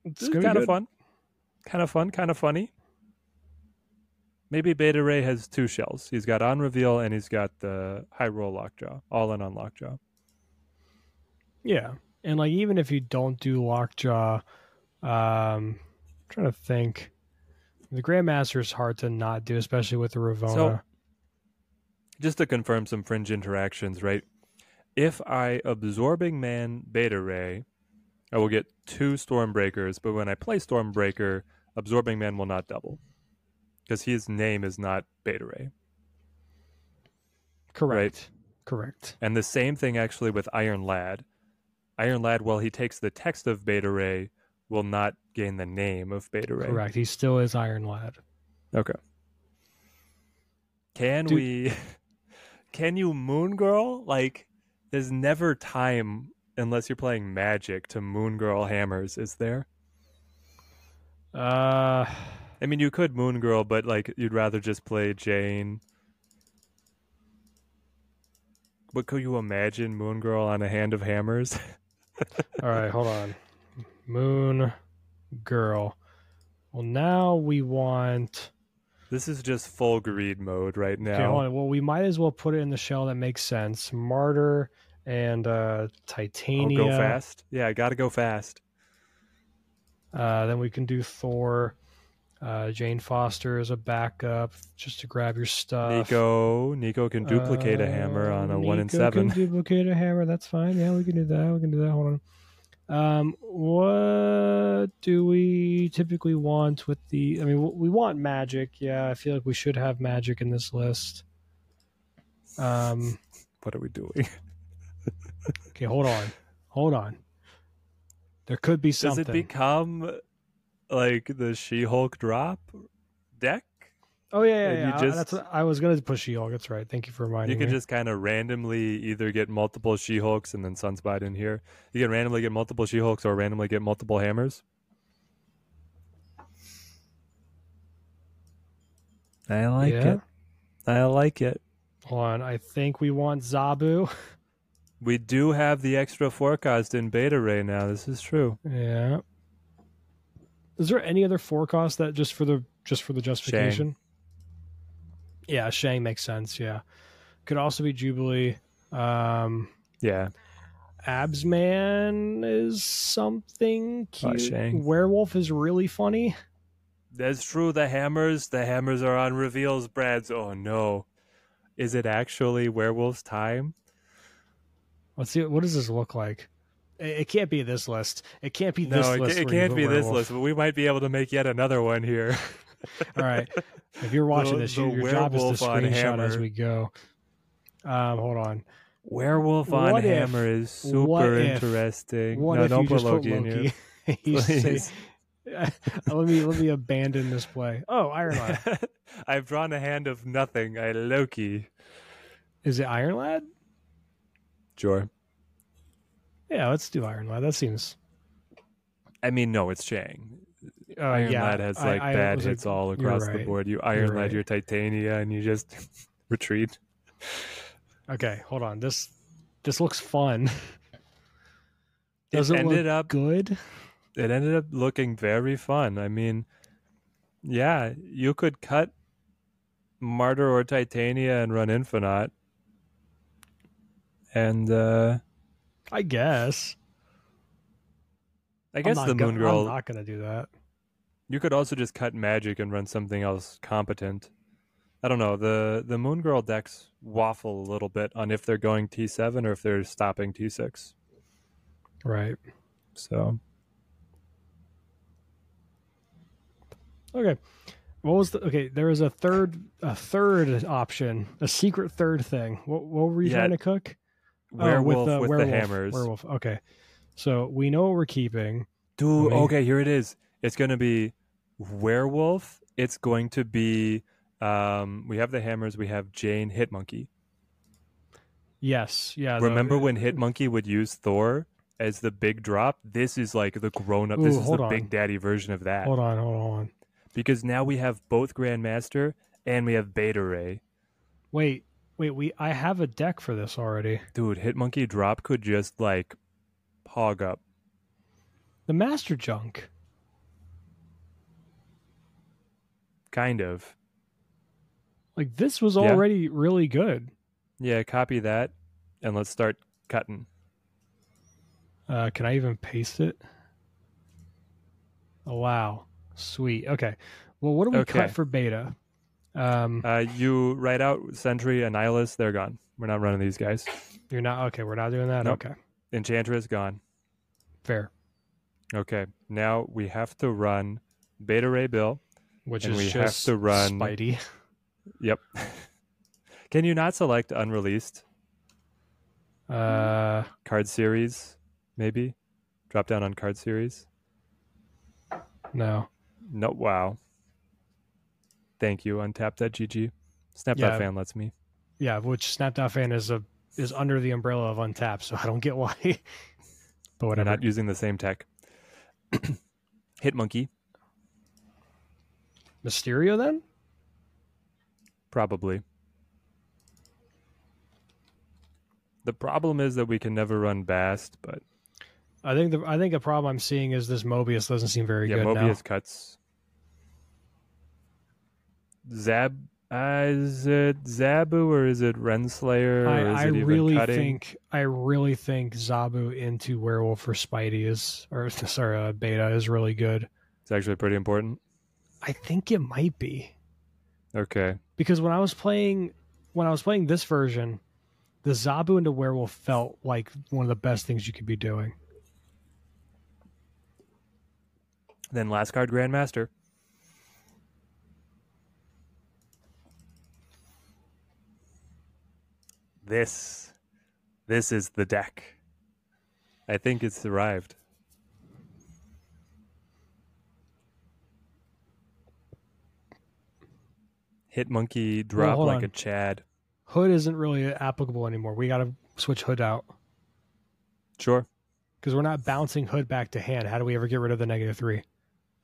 It's this is kind of fun. Kind of fun, kind of funny. Maybe Beta Ray has two shells. He's got on reveal and he's got the high roll lockjaw, all in on lockjaw. Yeah. And like even if you don't do lockjaw, um I'm trying to think. The Grandmaster is hard to not do, especially with the Ravonna. So- just to confirm some fringe interactions, right? If I absorbing man beta ray, I will get two stormbreakers, but when I play stormbreaker, absorbing man will not double. Because his name is not beta ray. Correct. Right? Correct. And the same thing actually with Iron Lad. Iron Lad, while he takes the text of beta ray, will not gain the name of beta ray. Correct. He still is Iron Lad. Okay. Can Dude. we can you moon girl? Like there's never time unless you're playing magic to moon girl hammers, is there? Uh I mean you could moon girl, but like you'd rather just play Jane. But could you imagine Moon Girl on a hand of hammers? all right, hold on. Moon girl. Well now we want This is just full greed mode right now. Okay. Well, we might as well put it in the shell that makes sense. Martyr and uh, Oh, Titania. go fast. Yeah, I gotta go fast. Uh, then we can do Thor. Uh, Jane Foster as a backup, just to grab your stuff. Nico, Nico can duplicate a hammer on a Uh, one in Nico seven. Can duplicate a hammer. That's fine. Yeah, we can do that. We can do that. Hold on. Um, what do we typically want with the? I mean, we want magic. Yeah, I feel like we should have magic in this list. Um. What are we doing? Okay, hold on. Hold on. There could be something. Does it become like the She-Hulk drop deck? Oh yeah, yeah, yeah. you I- just- That's what, I was gonna push She-Hulk. That's right. Thank you for reminding You can me. just kind of randomly either get multiple She-Hulks and then Sunspot in here. You can randomly get multiple She-Hulks or randomly get multiple hammers. I like Yeah. it. I like it. Hold on. I think we want Zabu. We do have the extra forecast in Beta Ray now. This is true. Yeah. Is there any other forecast that just for the just for the justification? Yeah, Shang makes sense. Yeah, could also be Jubilee. Um, Yeah. Absman is something Oh, cute. Shang. Werewolf is really funny. That's true. The hammers, the hammers are on reveals, Brad's. Oh no. Is it actually werewolf's time? Let's see. What does this look like? It, it can't be this list. It can't be this it, list. ca- it can't put be this list, but we might be able to make yet another one here. All right. If you're watching The- this, the your, job is to screenshot as we go. Um, hold on. Werewolf on if- hammer is what super if- interesting. What no, if don't you put just Loki, put in Loki? here. Please. let me let me abandon this play. Oh, Iron Lad. I've drawn a hand of nothing. I Loki. Is it Iron Lad? Sure. Yeah, let's do Iron Lad. That seems. I mean, no, it's Chang. Uh, Iron yeah, Lad has like I bad hits like, all across the board. You Iron You're Lad right. your Titania, and you just retreat. Okay, hold on. This this looks fun. Does it it, ended look up good? it ended up looking very fun. I mean, yeah, you could cut Martyr or Titania and run Infinite. And uh I guess. I guess the go- Moon Girl I'm not gonna do that. You could also just cut magic and run something else competent. I don't know. The the Moon Girl decks waffle a little bit on if they're going T7 or if they're stopping T6. Right. So Okay. What was the okay? There was a third a third option, a secret third thing. What what were you Yeah, trying to cook? Oh, werewolf the with werewolf, the hammers. Werewolf. Okay. So we know what we're keeping. Dude, me- okay, here it is. It's going to be werewolf. It's going to be um we have the hammers, we have Jane Hitmonkey. Yes. Yeah. the- Remember when Hitmonkey would use Thor as the big drop? This is like the grown up. Ooh, This is the on. big daddy version of that. Hold on. Hold on. Hold on. Because now we have both Grandmaster and we have Beta Ray. Wait. Wait. We. I have a deck for this already. Dude, Hitmonkey drop could just like hog up. The Master Junk. Kind of. Like this was Yeah. already really good. Yeah, copy that and let's start cutting. Uh, can I even paste it? Oh wow, sweet. Okay. Well, what do we Okay. cut for beta? Um, Uh, you write out Sentry and Nihilus, they're gone. We're not running these guys. you're not okay. We're not doing that. Nope. Okay, Enchantress gone. fair. Okay, now we have to run Beta Ray Bill. Which And is we have just to run- Spidey. Yep. Can you not select unreleased Uh, card series? Maybe drop down on card series. no. No, wow. Thank you. Untap that GG. Snap Yeah. fan lets me. Yeah, which Snapdown fan is a is under the umbrella of Untap, so I don't get why. but whatever. not using the same tech. Hitmonkey, Mysterio then? probably. The problem is that we can never run Bast, but I think the I think a problem I'm seeing is this Mobius doesn't seem very good. yeah, good Mobius now. cuts. Zab. Uh, is it Zabu or is it Renslayer? I, I it really cutting? think I really think Zabu into Werewolf for Spidey is or sorry uh, Beta is really good. it's actually pretty important. I think it might be Okay. because when I was playing when I was playing this version, the Zabu into Werewolf felt like one of the best things you could be doing. Then last card, Grandmaster. This, this is the deck. I think it's arrived. Hit monkey drop hold like on. a Chad. Hood isn't really applicable anymore. We got to switch Hood out Sure. because we're not bouncing Hood back to hand. How do we ever get rid of the negative three?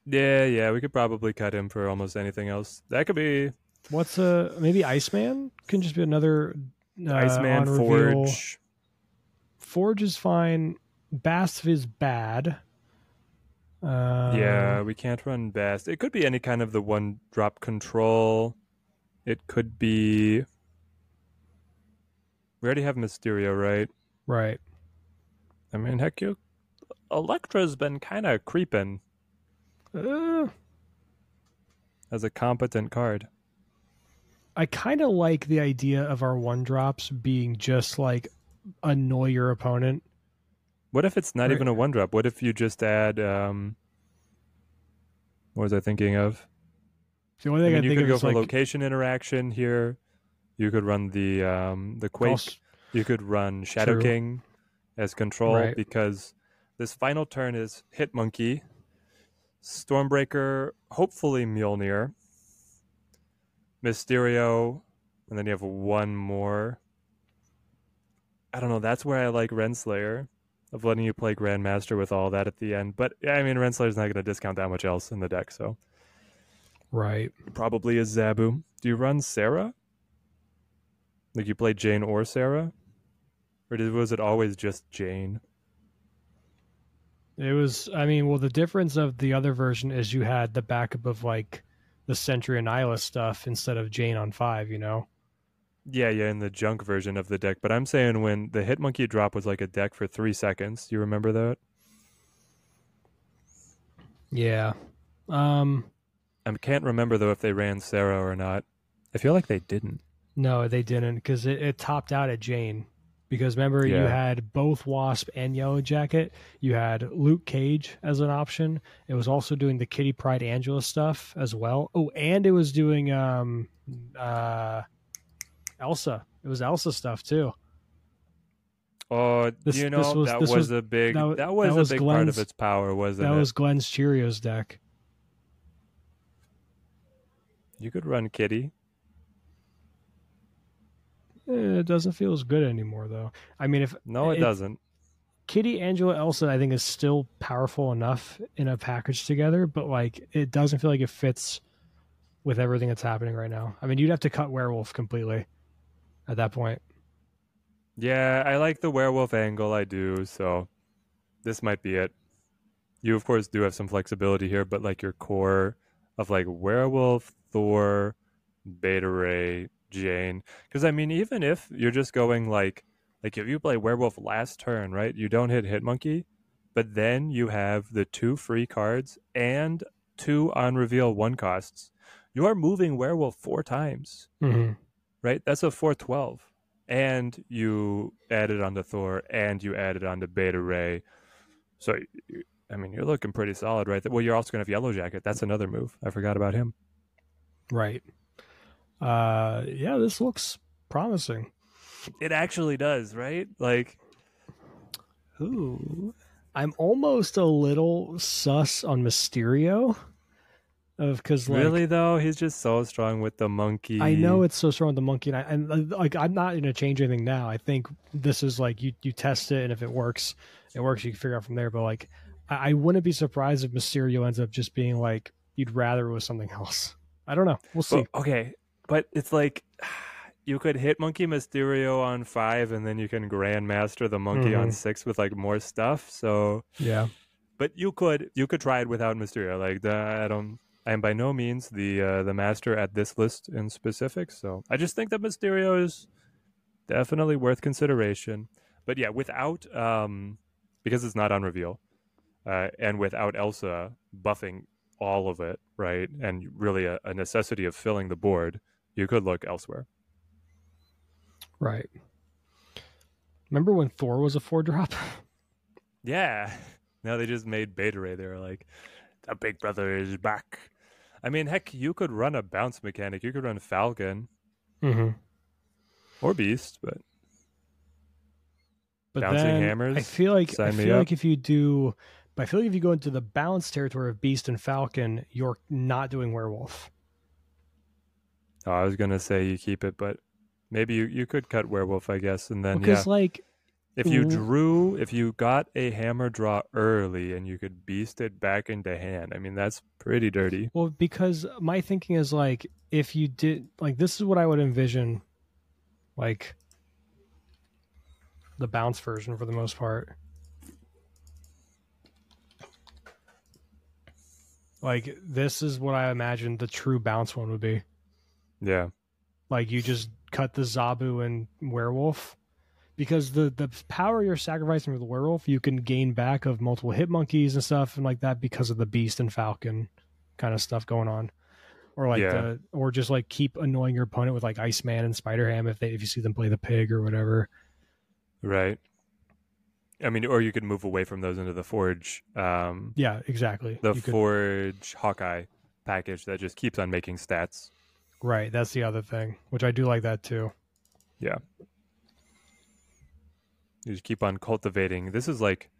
Yeah, yeah, we could probably cut him for almost anything else. That could be What's a maybe Iceman can just be another uh, Iceman. Forge. Forge is fine. Bast is bad. Uh, yeah, we can't run best. It could be any kind of the one drop control. It could be. We already have Mysterio, right? right. I mean, heck, you. Elektra's been kind of creeping Uh, as a competent card. I kind of like the idea of our one drops being just like annoy your opponent. What if it's not Right. even a one drop? What if you just add. um What was I thinking of? The only thing I, mean, you think could go for like location interaction here. You could run the um the Quake. You could run Shadow True. King as control Right. because this final turn is Hit Monkey, Stormbreaker, hopefully Mjolnir, Mysterio, and then you have one more. I don't know. That's where I like Renslayer, of letting you play Grandmaster with all that at the end. But yeah, I mean, Renslayer's not going to discount that much else in the deck, so right. probably a Zabu. Do you run Sera? Like you play Jane or Sera? Or did, was it always just Jane? It was. I mean, well, the difference of the other version is you had the backup of like the Sentry and Nihilus stuff instead of Jane on five. You know. Yeah, yeah, in the junk version of the deck. But I'm saying when the Hit Monkey drop was like a deck for three seconds. Do you remember that? Yeah. Um. I can't remember though if they ran Sera or not. I feel like they didn't. No, they didn't because it, it topped out at Jane. Because remember, you had both Wasp and Yellow Jacket. You had Luke Cage as an option. It was also doing the Kitty Pryde Angela stuff as well. Oh, and it was doing um uh Elsa. It was Elsa stuff too. Oh, This- you know was- that was, was- a big that that, was, that was a big part of its power, wasn't it? that it? was Glenn's Cheerios deck. You could run Kitty. Eh, It doesn't feel as good anymore though. I mean, if No, it, It- doesn't. Kitty, Angela, Elsa, I think is still powerful enough in a package together, but like it doesn't feel like it fits with everything that's happening right now. I mean, you'd have to cut Werewolf completely at that point. Yeah, I like the werewolf angle. I do. So this might be it. You of course do have some flexibility here, but like your core of like werewolf, Thor, Beta Ray, Jane. Because I mean, even if you're just going like like if you play werewolf last turn, right? You don't hit Hitmonkey, but then you have the two free cards and two on reveal one costs. You are moving werewolf four times Mm-hmm. right? That's a 412. And you added on the Thor and you added on the Beta Ray. So, I mean, you're looking pretty solid right there. Well, you're also going to have Yellow Jacket. That's another move. I forgot about him. Right. Uh, yeah, this looks promising. It actually does, right? Like, Ooh, I'm almost a little sus on Mysterio, of because like, really, though? He's just so strong with the monkey. I know it's so strong with the monkey, and, I, and uh, like I'm not going to change anything now. I think this is like you you test it, and if it works, it works. You can figure out from there. But like, I, I wouldn't be surprised if Mysterio ends up just being like you'd rather it was something else. I don't know. We'll see. But- okay, but it's like you could hit Monkey Mysterio on five, and then you can Grandmaster the monkey on Mhm. six with like more stuff. So yeah, but you could you could try it without Mysterio. Like the, I don't I am by no means the uh, the master at this list in specific, so I just think that Mysterio is definitely worth consideration. But yeah, without um, because it's not on reveal, uh, and without Elsa buffing all of it, right, and really a, a necessity of filling the board, you could look elsewhere. Right. Remember when Thor was a four drop? Yeah. Now they just made Beta Ray. They were like, the Big Brother is back. I mean, heck, you could run a bounce mechanic. You could run Falcon Mm-hmm. or Beast, but But Bouncing hammers? I feel like I feel like if you do, but I feel like if you go into the balance territory of Beast and Falcon, you're not doing Werewolf. oh, I was gonna say you keep it, but maybe you, you could cut Werewolf, I guess, and then Because yeah, like if you drew, if you got a hammer draw early and you could Beast it back into hand, I mean that's pretty dirty. Well, because my thinking is like if you did like this is what I would envision like the bounce version for the most part. Like this is what I imagine the true bounce one would be. Yeah, Like you just cut the Zabu and werewolf because the the power you're sacrificing for the werewolf you can gain back of multiple hit monkeys and stuff and like that because of the beast and falcon kind of stuff going on or like Yeah. the or just like keep annoying your opponent with like iceman and spider ham if they if you see them play the pig or whatever right. I mean, or you could move away from those into the Forge, um, yeah exactly the You could- Forge Hawkeye package that just keeps on making stats. right that's the other thing which i do like that too Yeah. You just keep on cultivating. This is like,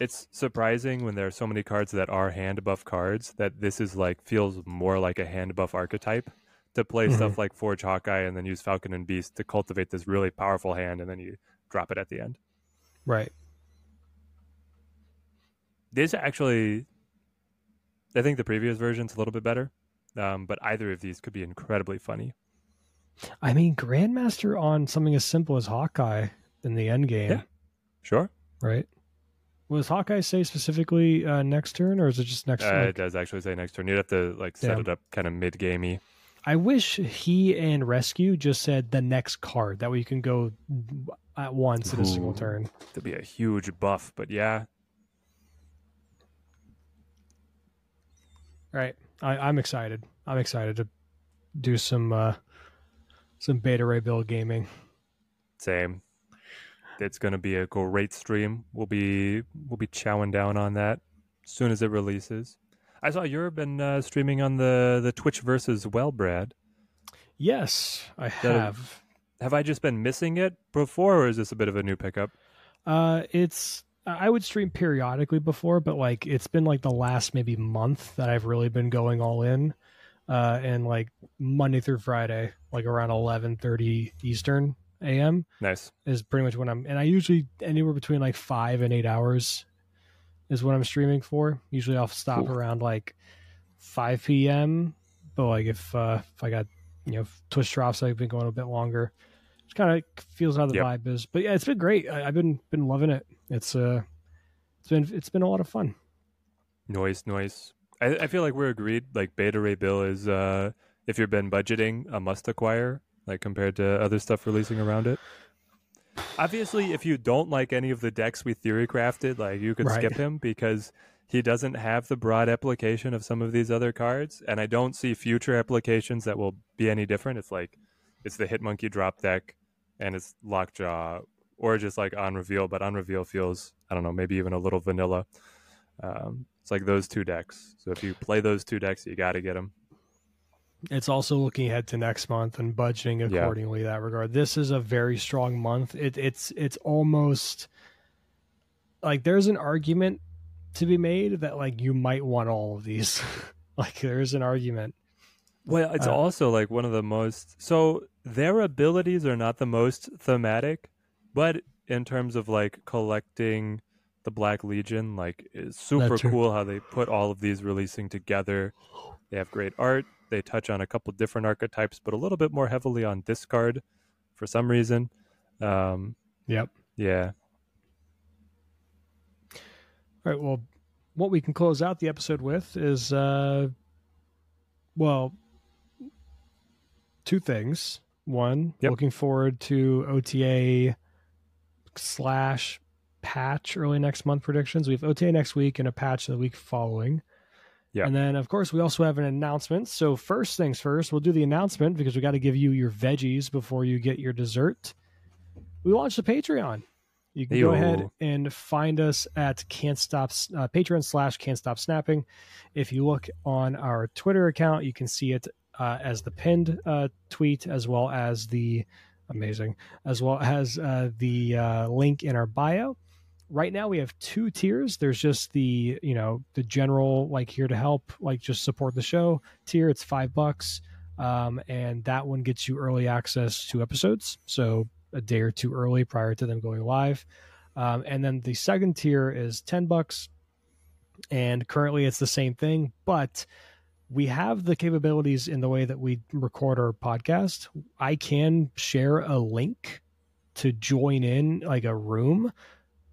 it's surprising when there are so many cards that are hand buff cards that this is like feels more like a hand buff archetype to play Mhm. stuff like Forge Hawkeye and then use Falcon and Beast to cultivate this really powerful hand and then you drop it at the end. Right This actually, I think the previous version's a little bit better, um, but either of these could be incredibly funny. i mean grandmaster on something as simple as hawkeye in the end game Yeah. Sure. right was hawkeye say specifically uh, next turn or is it just next Uh, it does actually say next turn. You'd have to like set Damn. it up kind of mid gamey. I wish he and Rescue just said the next card. That way you can go at once in a single Ooh. turn. to be a huge buff, but yeah, Right. I, I'm excited. I'm excited to do some uh some beta ray Bill gaming. same. It's going to be a great stream. We'll be we'll be chowing down on that as soon as it releases. I saw you've been uh, streaming on the the Twitch versus well, Brad. Yes, I That- have. Have I just been missing it before, or is this a bit of a new pickup? Uh it's I would stream periodically before, but like it's been like the last maybe month that I've really been going all in. Uh and like Monday through Friday, like around eleven thirty Eastern AM. Nice. is pretty much when I'm and I usually anywhere between like five and eight hours is what I'm streaming for. Usually I'll stop Cool. around like five PM. But like if uh if I got you know Twitch drops I've been going a bit longer. Just kind of feels how the Yep. vibe is. But yeah, it's been great. I, I've been been loving it. It's uh it's been it's been a lot of fun. Noise, noise. I, I feel like we're agreed. Like Beta Ray Bill is, uh, if you've been budgeting, a must acquire. Like compared to other stuff releasing around it. Obviously, if you don't like any of the decks we theory crafted, like you could Right. skip him because he doesn't have the broad application of some of these other cards, and I don't see future applications that will be any different. It's like it's the Hitmonkey drop deck, and it's Lockjaw, or just like on reveal. But on reveal feels I don't know, maybe even a little vanilla. Um, it's like those two decks. So if you play those two decks, you got to get them. It's also looking ahead to next month and budgeting Yeah. accordingly in that regard. This is a very strong month. It, it's it's almost like there's an argument to be made that like you might want all of these. like there's an argument. Well, it's Uh, also like one of the most. So their abilities are not the most thematic, but in terms of like collecting the Black Legion, like it's super cool how they put all of these releasing together. They have great art. They touch on a couple different archetypes, but a little bit more heavily on discard for some reason. Um, Yep. yeah, All right. Well, what we can close out the episode with is uh Well, two things. One, Yep. looking forward to OTA slash patch early next month predictions. We have OTA next week and a patch the week following. Yeah. And then, of course, we also have an announcement. So, first things first, we'll do the announcement because we got to give you your veggies before you get your dessert. We launched a Patreon. You can go ahead and find us at can't stop uh, Patreon slash can't stop snapping. If you look on our Twitter account, you can see it uh, as the pinned uh, tweet as well as the amazing as well as uh, the uh, link in our bio. Right now we have two tiers. There's just the you know the general like here to help like just support the show tier. It's five bucks, um, and that one gets you early access to episodes. So a day or two early prior to them going live. Um, and then the second tier is 10 bucks. And currently it's the same thing, but we have the capabilities in the way that we record our podcast. I can share a link to join in like a room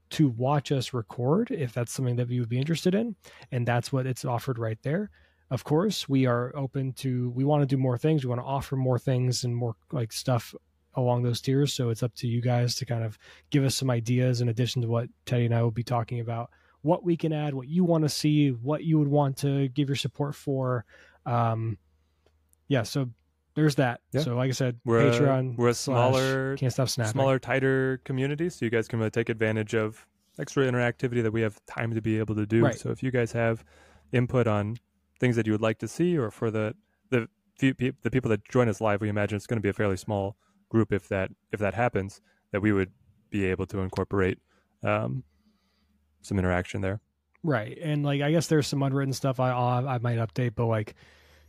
to watch us record if that's something that you would be interested in. And that's what it's offered right there. Of course, we are open to, we want to do more things. We want to offer more things and more like stuff along those tiers. So it's up to you guys to kind of give us some ideas in addition to what Teddy and I will be talking about, what we can add, what you want to see, what you would want to give your support for. Um, yeah, so there's that. Yeah. So like I said, We're a- Patreon. we're a smaller- Can't stop snapping. smaller, tighter community, so you guys can really take advantage of extra interactivity that we have time to be able to do. Right. So if you guys have input on things that you would like to see, or for the the few peop the people that join us live, we imagine it's going to be a fairly small group if that if that happens, that we would be able to incorporate um, some interaction there. Right, and like I guess there's some unwritten stuff I I'll- might update, but like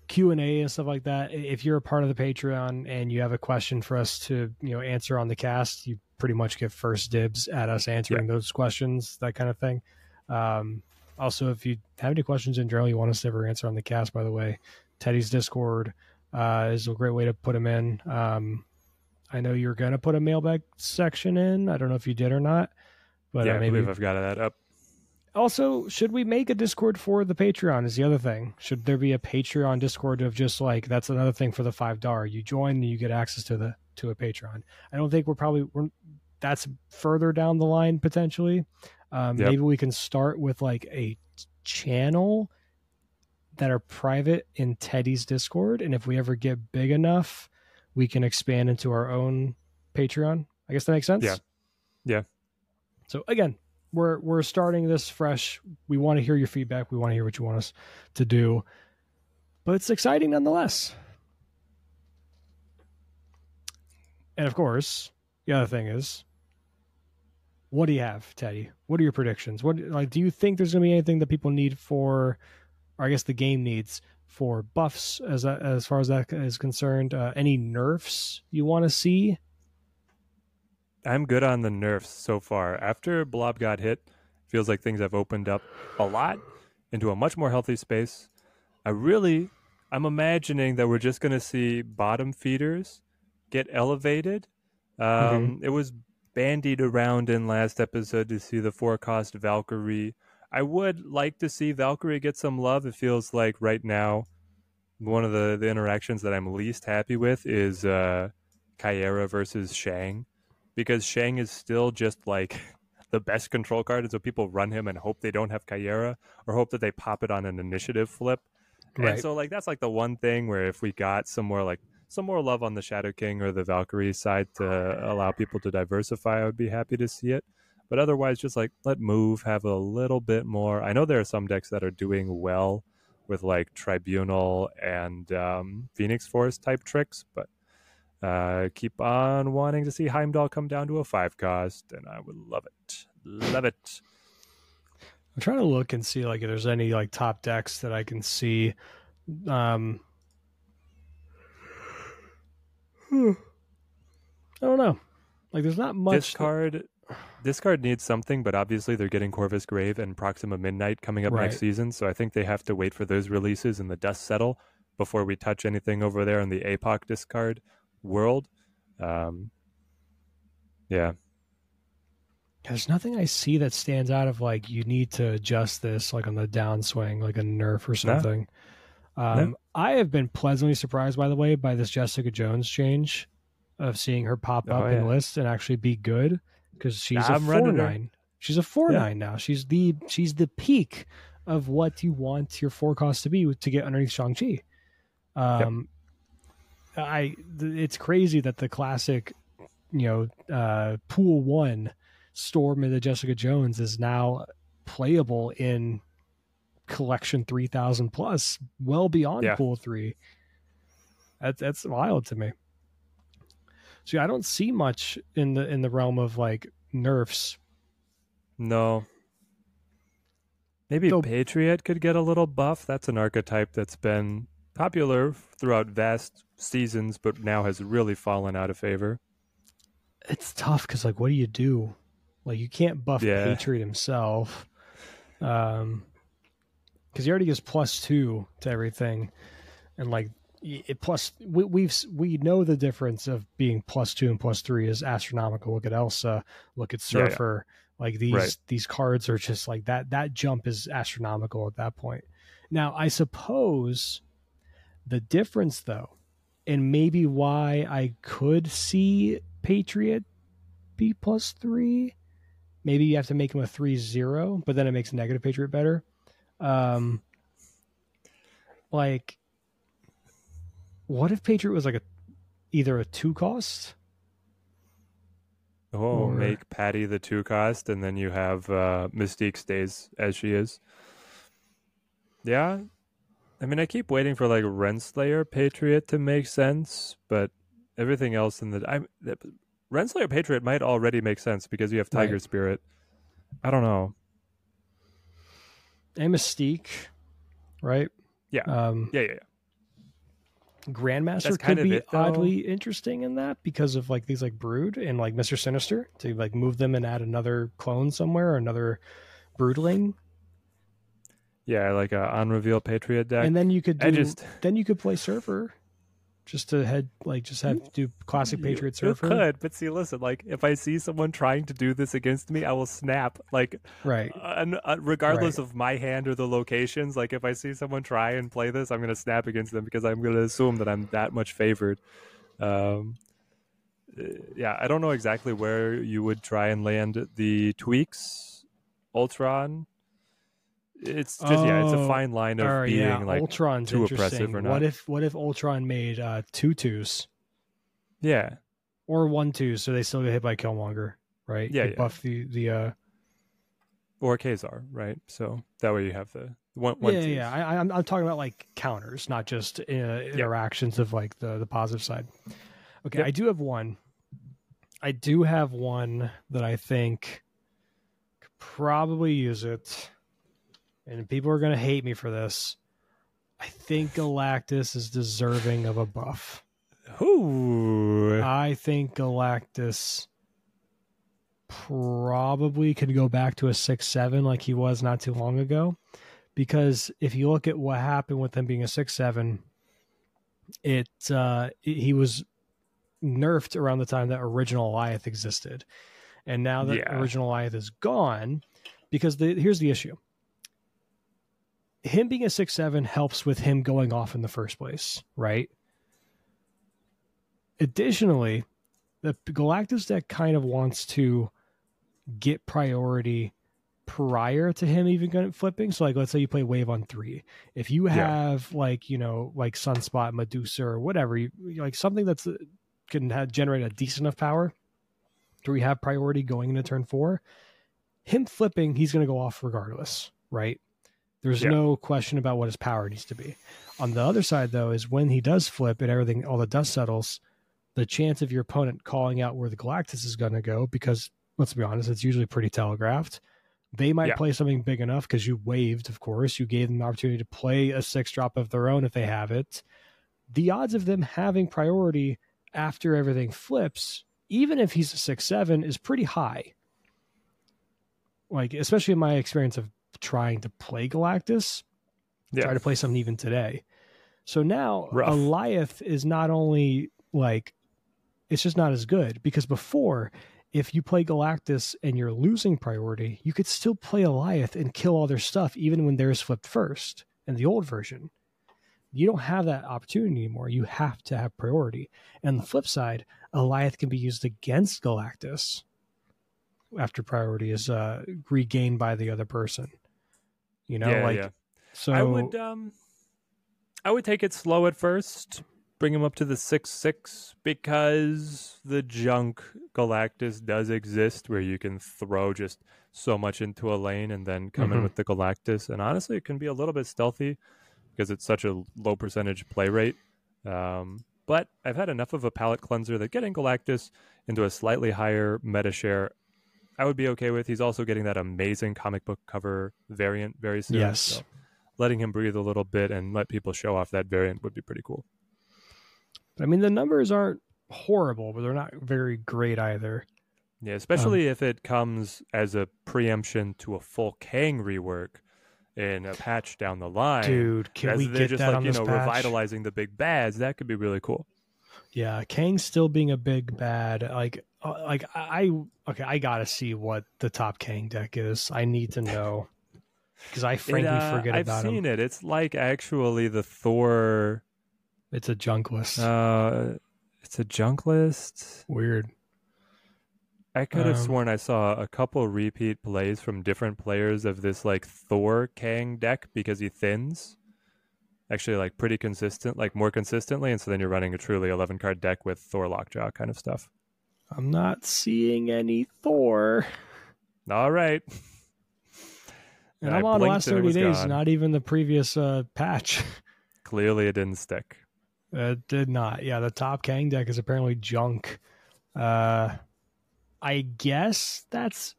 Q and A and stuff like that. If you're a part of the Patreon and you have a question for us to you know answer on the cast, you pretty much get first dibs at us answering those questions, that kind of thing. Um, also, if you have any questions in general you want us to ever answer on the cast, by the way, Teddy's Discord uh, is a great way to put them in. Um, I know you're gonna put a mailbag section in. I don't know if you did or not, but yeah, uh, I maybe believe I've got that up. also, should we make a Discord for the Patreon? Is the other thing. Should there be a Patreon Discord of just like that's another thing for the five dollar? You join you get access to the to a Patreon. I don't think we're probably we're that's further down the line potentially. Um, Yep. Maybe we can start with like a channel that are private in Teddy's Discord, and if we ever get big enough, we can expand into our own Patreon. I guess that makes sense. Yeah. Yeah. So again, we're we're starting this fresh. We want to hear your feedback. We want to hear what you want us to do. But it's exciting nonetheless. And of course, the other thing is what do you have, Teddy? What are your predictions? What like do you think there's going to be anything that people need for or I guess the game needs for buffs as as far as that is concerned? Uh, any nerfs you want to see? I'm good on the nerfs so far. After Blob got hit, feels like things have opened up a lot into a much more healthy space. I really, I'm imagining that we're just going to see bottom feeders get elevated. Um, It was bandied around in last episode to see the four cost Valkyrie. I would like to see Valkyrie get some love. It feels like right now, one of the, the interactions that I'm least happy with is uh, Caiera versus Shang because Shang is still just like the best control card, and so people run him and hope they don't have Caiera or hope that they pop it on an initiative flip. Right. And so like that's like the one thing where if we got some more like some more love on the Shadow King or the Valkyrie side to allow people to diversify, I would be happy to see it. But otherwise, just like let move have a little bit more. I know there are some decks that are doing well with like Tribunal and um, Phoenix Force type tricks, but uh, keep on wanting to see Heimdall come down to a five cost, and I would love it. Love it. I'm trying to look and see like if there's any like top decks that I can see. Um, I don't know. Like there's not much. This card, this card needs something, but obviously they're getting Corvus Glaive and Proxima Midnight coming up Right. next season, so I think they have to wait for those releases and the dust settle before we touch anything over there on the APOC discard world. Um, yeah, There's nothing I see that stands out of like you need to adjust this like on the downswing, like a nerf or something. Um, I have been pleasantly surprised, by the way, by this Jessica Jones change of seeing her pop Oh, up in yeah. lists and actually be good because she's a four nine. She's a four Yeah. nine now. She's the she's the peak of what you want your forecast to be to get underneath Shang Chi. Um, I it's crazy that the classic, you know, uh, pool one storm into Jessica Jones is now playable in collection 3000 plus well beyond Yeah. pool 3 that's that's wild to me see i don't see much in the in the realm of like nerfs No. Maybe Though- Patriot could get a little buff. That's an archetype that's been popular throughout vast seasons, but now has really fallen out of favor. it's tough because like what do you do like you can't buff Yeah. patriot himself um because he already gives plus two to everything and like it plus we, we've we know the difference of being plus two and plus three is astronomical look at elsa look at Yeah, yeah. surfer like these Right. these cards are just like that that jump is astronomical at that point now i suppose the difference though and maybe why i could see patriot b plus three. Maybe you have to make him a three zero but then it makes negative patriot better. Um like what if patriot was like a either a two cost? Oh, Or- make Patty the two cost, and then you have uh, Mystique stays as she is. Yeah, I mean, I keep waiting for like Renslayer Patriot to make sense, but everything else in the I the- Renslayer Patriot might already make sense because you have Tiger Right. Spirit. I don't know. and mystique right Yeah. um Yeah, yeah, yeah. grandmaster could be it, oddly interesting in that because of like these like brood and like mr sinister to like move them and add another clone somewhere or another broodling Yeah, like a on reveal Patriot deck. and then you could do I just then you could play surfer just to head like just have do classic patriot you, you could, but see, listen, like if I see someone trying to do this against me, I will snap. Like right uh, uh, regardless Right. of my hand or the locations like if i see someone try and play this i'm going to snap against them because i'm going to assume that i'm that much favored um, uh, yeah i don't know exactly where you would try and land the tweaks ultron it's just yeah it's a Oh, fine line of or being yeah like ultron's too oppressive or not. what if what if ultron made uh two twos yeah or one two, so they still get hit by killmonger right Yeah, yeah. buff the the uh or Kazar, right so that way you have the one, one yeah, twos. yeah. I, I'm I'm talking about like counters, not just uh, interactions of like the the positive side. Okay, Yep. I do have one. I do have one that I think could probably use it, and people are gonna hate me for this. I think Galactus is deserving of a buff. Ooh. I think Galactus probably could go back to a six seven like he was not too long ago. Because if you look at what happened with him being a six seven, it uh, he was nerfed around the time that original Goliath existed, and now that Yeah. original Goliath is gone, because the here's the issue: him being a six seven helps with him going off in the first place, right? Additionally, the Galactus deck kind of wants to get priority prior to him even flipping. So, like, let's say you play Wave on three. If you Yeah. have like you know like Sunspot, Medusa, or whatever, you, like something that's uh, can have, generate a decent enough power, do we have priority going into turn four? Him flipping, he's going to go off regardless, right? There's Yeah. no question about what his power needs to be. On the other side, though, is when he does flip and everything, all the dust settles, the chance of your opponent calling out where the Galactus is going to go, because let's be honest, it's usually pretty telegraphed. They might Yeah. play something big enough because you waved, of course. You gave them the opportunity to play a six drop of their own if they have it. The odds of them having priority after everything flips, even if he's a six seven, is pretty high. Like, especially in my experience of trying to play Galactus, yeah try to play something even today. So now Rough. Goliath is not only like it's just not as good because before if you play Galactus and you're losing priority, you could still play Goliath and kill all their stuff even when theirs flipped first in the old version. You don't have that opportunity anymore. You have to have priority. And the flip side, Alioth can be used against Galactus after priority is uh, regained by the other person. You know, Yeah, like yeah. so. I would um I would take it slow at first, bring him up to the six six because the junk Galactus does exist where you can throw just so much into a lane and then come in Mhm. with the Galactus. And honestly it can be a little bit stealthy because it's such a low percentage play rate. Um but I've had enough of a palate cleanser that getting Galactus into a slightly higher meta share I would be okay with. He's also getting that amazing comic book cover variant very soon. Yes. so letting him breathe a little bit and let people show off that variant would be pretty cool. I mean, the numbers aren't horrible, but they're not very great either. Yeah, especially um, if it comes as a preemption to a full Kang rework in a patch down the line. Dude, can as we they're get just that like, on you know, patch? revitalizing the big bads, that could be really cool. Yeah, Kang still being a big bad. Like, uh, like I okay, I gotta see what the top Kang deck is. I need to know because I frankly It, uh, forget I've about seen him. it. It's like actually the Thor. It's a junk list. Uh, it's a junk list. Weird. I could have Um, sworn I saw a couple repeat plays from different players of this like Thor Kang deck because he thins. Actually, like pretty consistent, like more consistently, and so then you're running a truly 11 card deck with Thor Lockjaw kind of stuff. I'm not seeing any Thor. All right. And And I I'm on the last 30 days, gone. not even the previous uh, patch. Clearly, it didn't stick. It did not. Yeah, the top Kang deck is apparently junk. Uh, I guess that's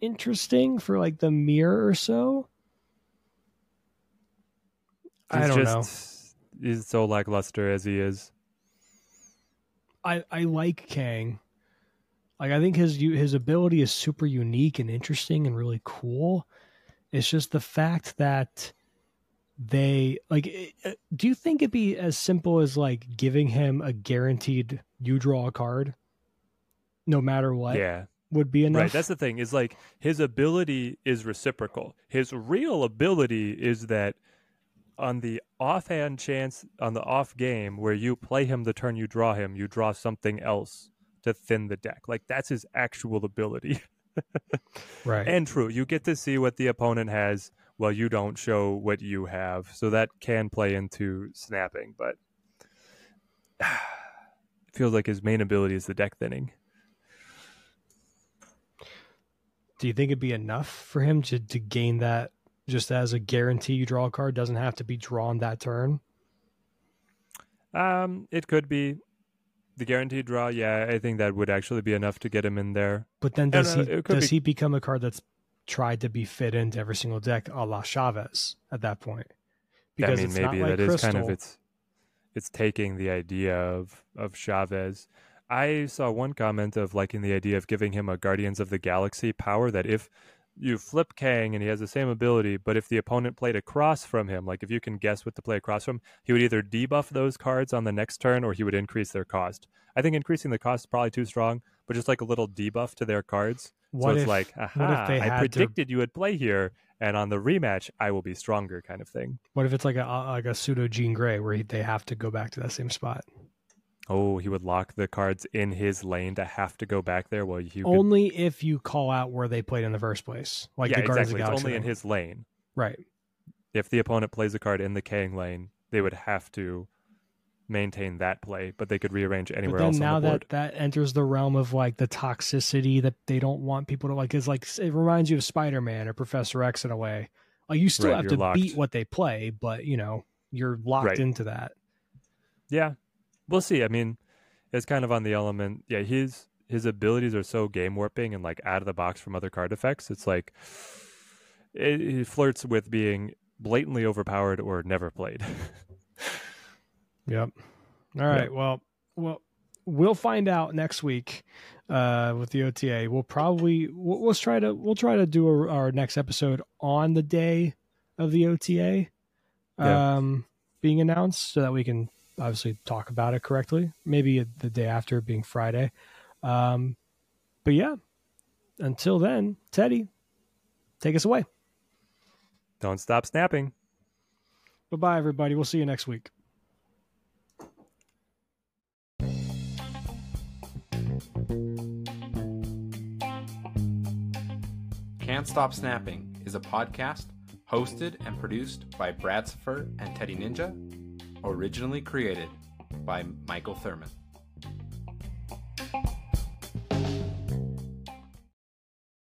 interesting for like the mirror or so. I He's don't know. just, He's so lackluster as he is. I I like Kang. Like I think his his ability is super unique and interesting and really cool. It's just the fact that they like. it- it- Do you think it'd be as simple as like giving him a guaranteed you draw a card, no matter what, yeah. would be enough? Right. That's the thing. Is like his ability is reciprocal. His real ability is that on the offhand chance on the off game where you play him the turn you draw him, you draw something else to thin the deck. Like that's his actual ability. right. and true, you get to see what the opponent has while you don't show what you have. So that can play into snapping, but it feels like his main ability is the deck thinning. Do you think it'd be enough for him to to gain that just as a guarantee you draw a card doesn't have to be drawn that turn? Um, it could be the guaranteed draw. Yeah, I think that would actually be enough to get him in there. But then does no, he does be- he become a card that's tried to be fit into every single deck a la Chavez at that point? I mean, it's not maybe like that is kind of its it's taking the idea of of Chavez. I saw one comment of liking the idea of giving him a Guardians of the Galaxy power that if you flip Kang and he has the same ability, but if the opponent played across from him, like if you can guess what to play across from, he would either debuff those cards on the next turn or he would increase their cost. I think increasing the cost is probably too strong, but just like a little debuff to their cards. What so it's if like, what if aha, they I had to- predicted you would play here, and on the rematch, I will be stronger, kind of thing. what if it's like a like a pseudo Jean Grey where they have to go back to that same spot? Oh, he would lock the cards in his lane to have to go back there. Well, you could, Only if you call out where they played in the first place, like yeah, the Guardians exactly. of the It's only in his lane. right. If the opponent plays a card in the Kang lane, they would have to maintain that play, but they could rearrange anywhere but then else now on the board. that that enters the realm of like the toxicity that they don't want people to like is like it reminds you of Spider-Man or Professor X in a way. Like you still Right, have to locked. beat what they play, but you know, you're locked Right. into that. Yeah, we'll see. I mean, it's kind of on the element. Yeah, his his abilities are so game warping and like out of the box from other card effects. It's like it, it flirts with being blatantly overpowered or never played. Yep. All right. Well, well, we'll find out next week uh, with the OTA. We'll probably we'll, let's try to we'll try to do a, our next episode on the day of the OTA Yeah. um, being announced, so that we can obviously talk about it correctly. Maybe the day after being Friday. Um, but yeah, until then, Teddy, take us away. Don't stop snapping. Bye bye, everybody. We'll see you next week. Can't Stop Snapping is a podcast hosted and produced by Brad Saffer and Teddy Ninja, originally created by Michael Thurman.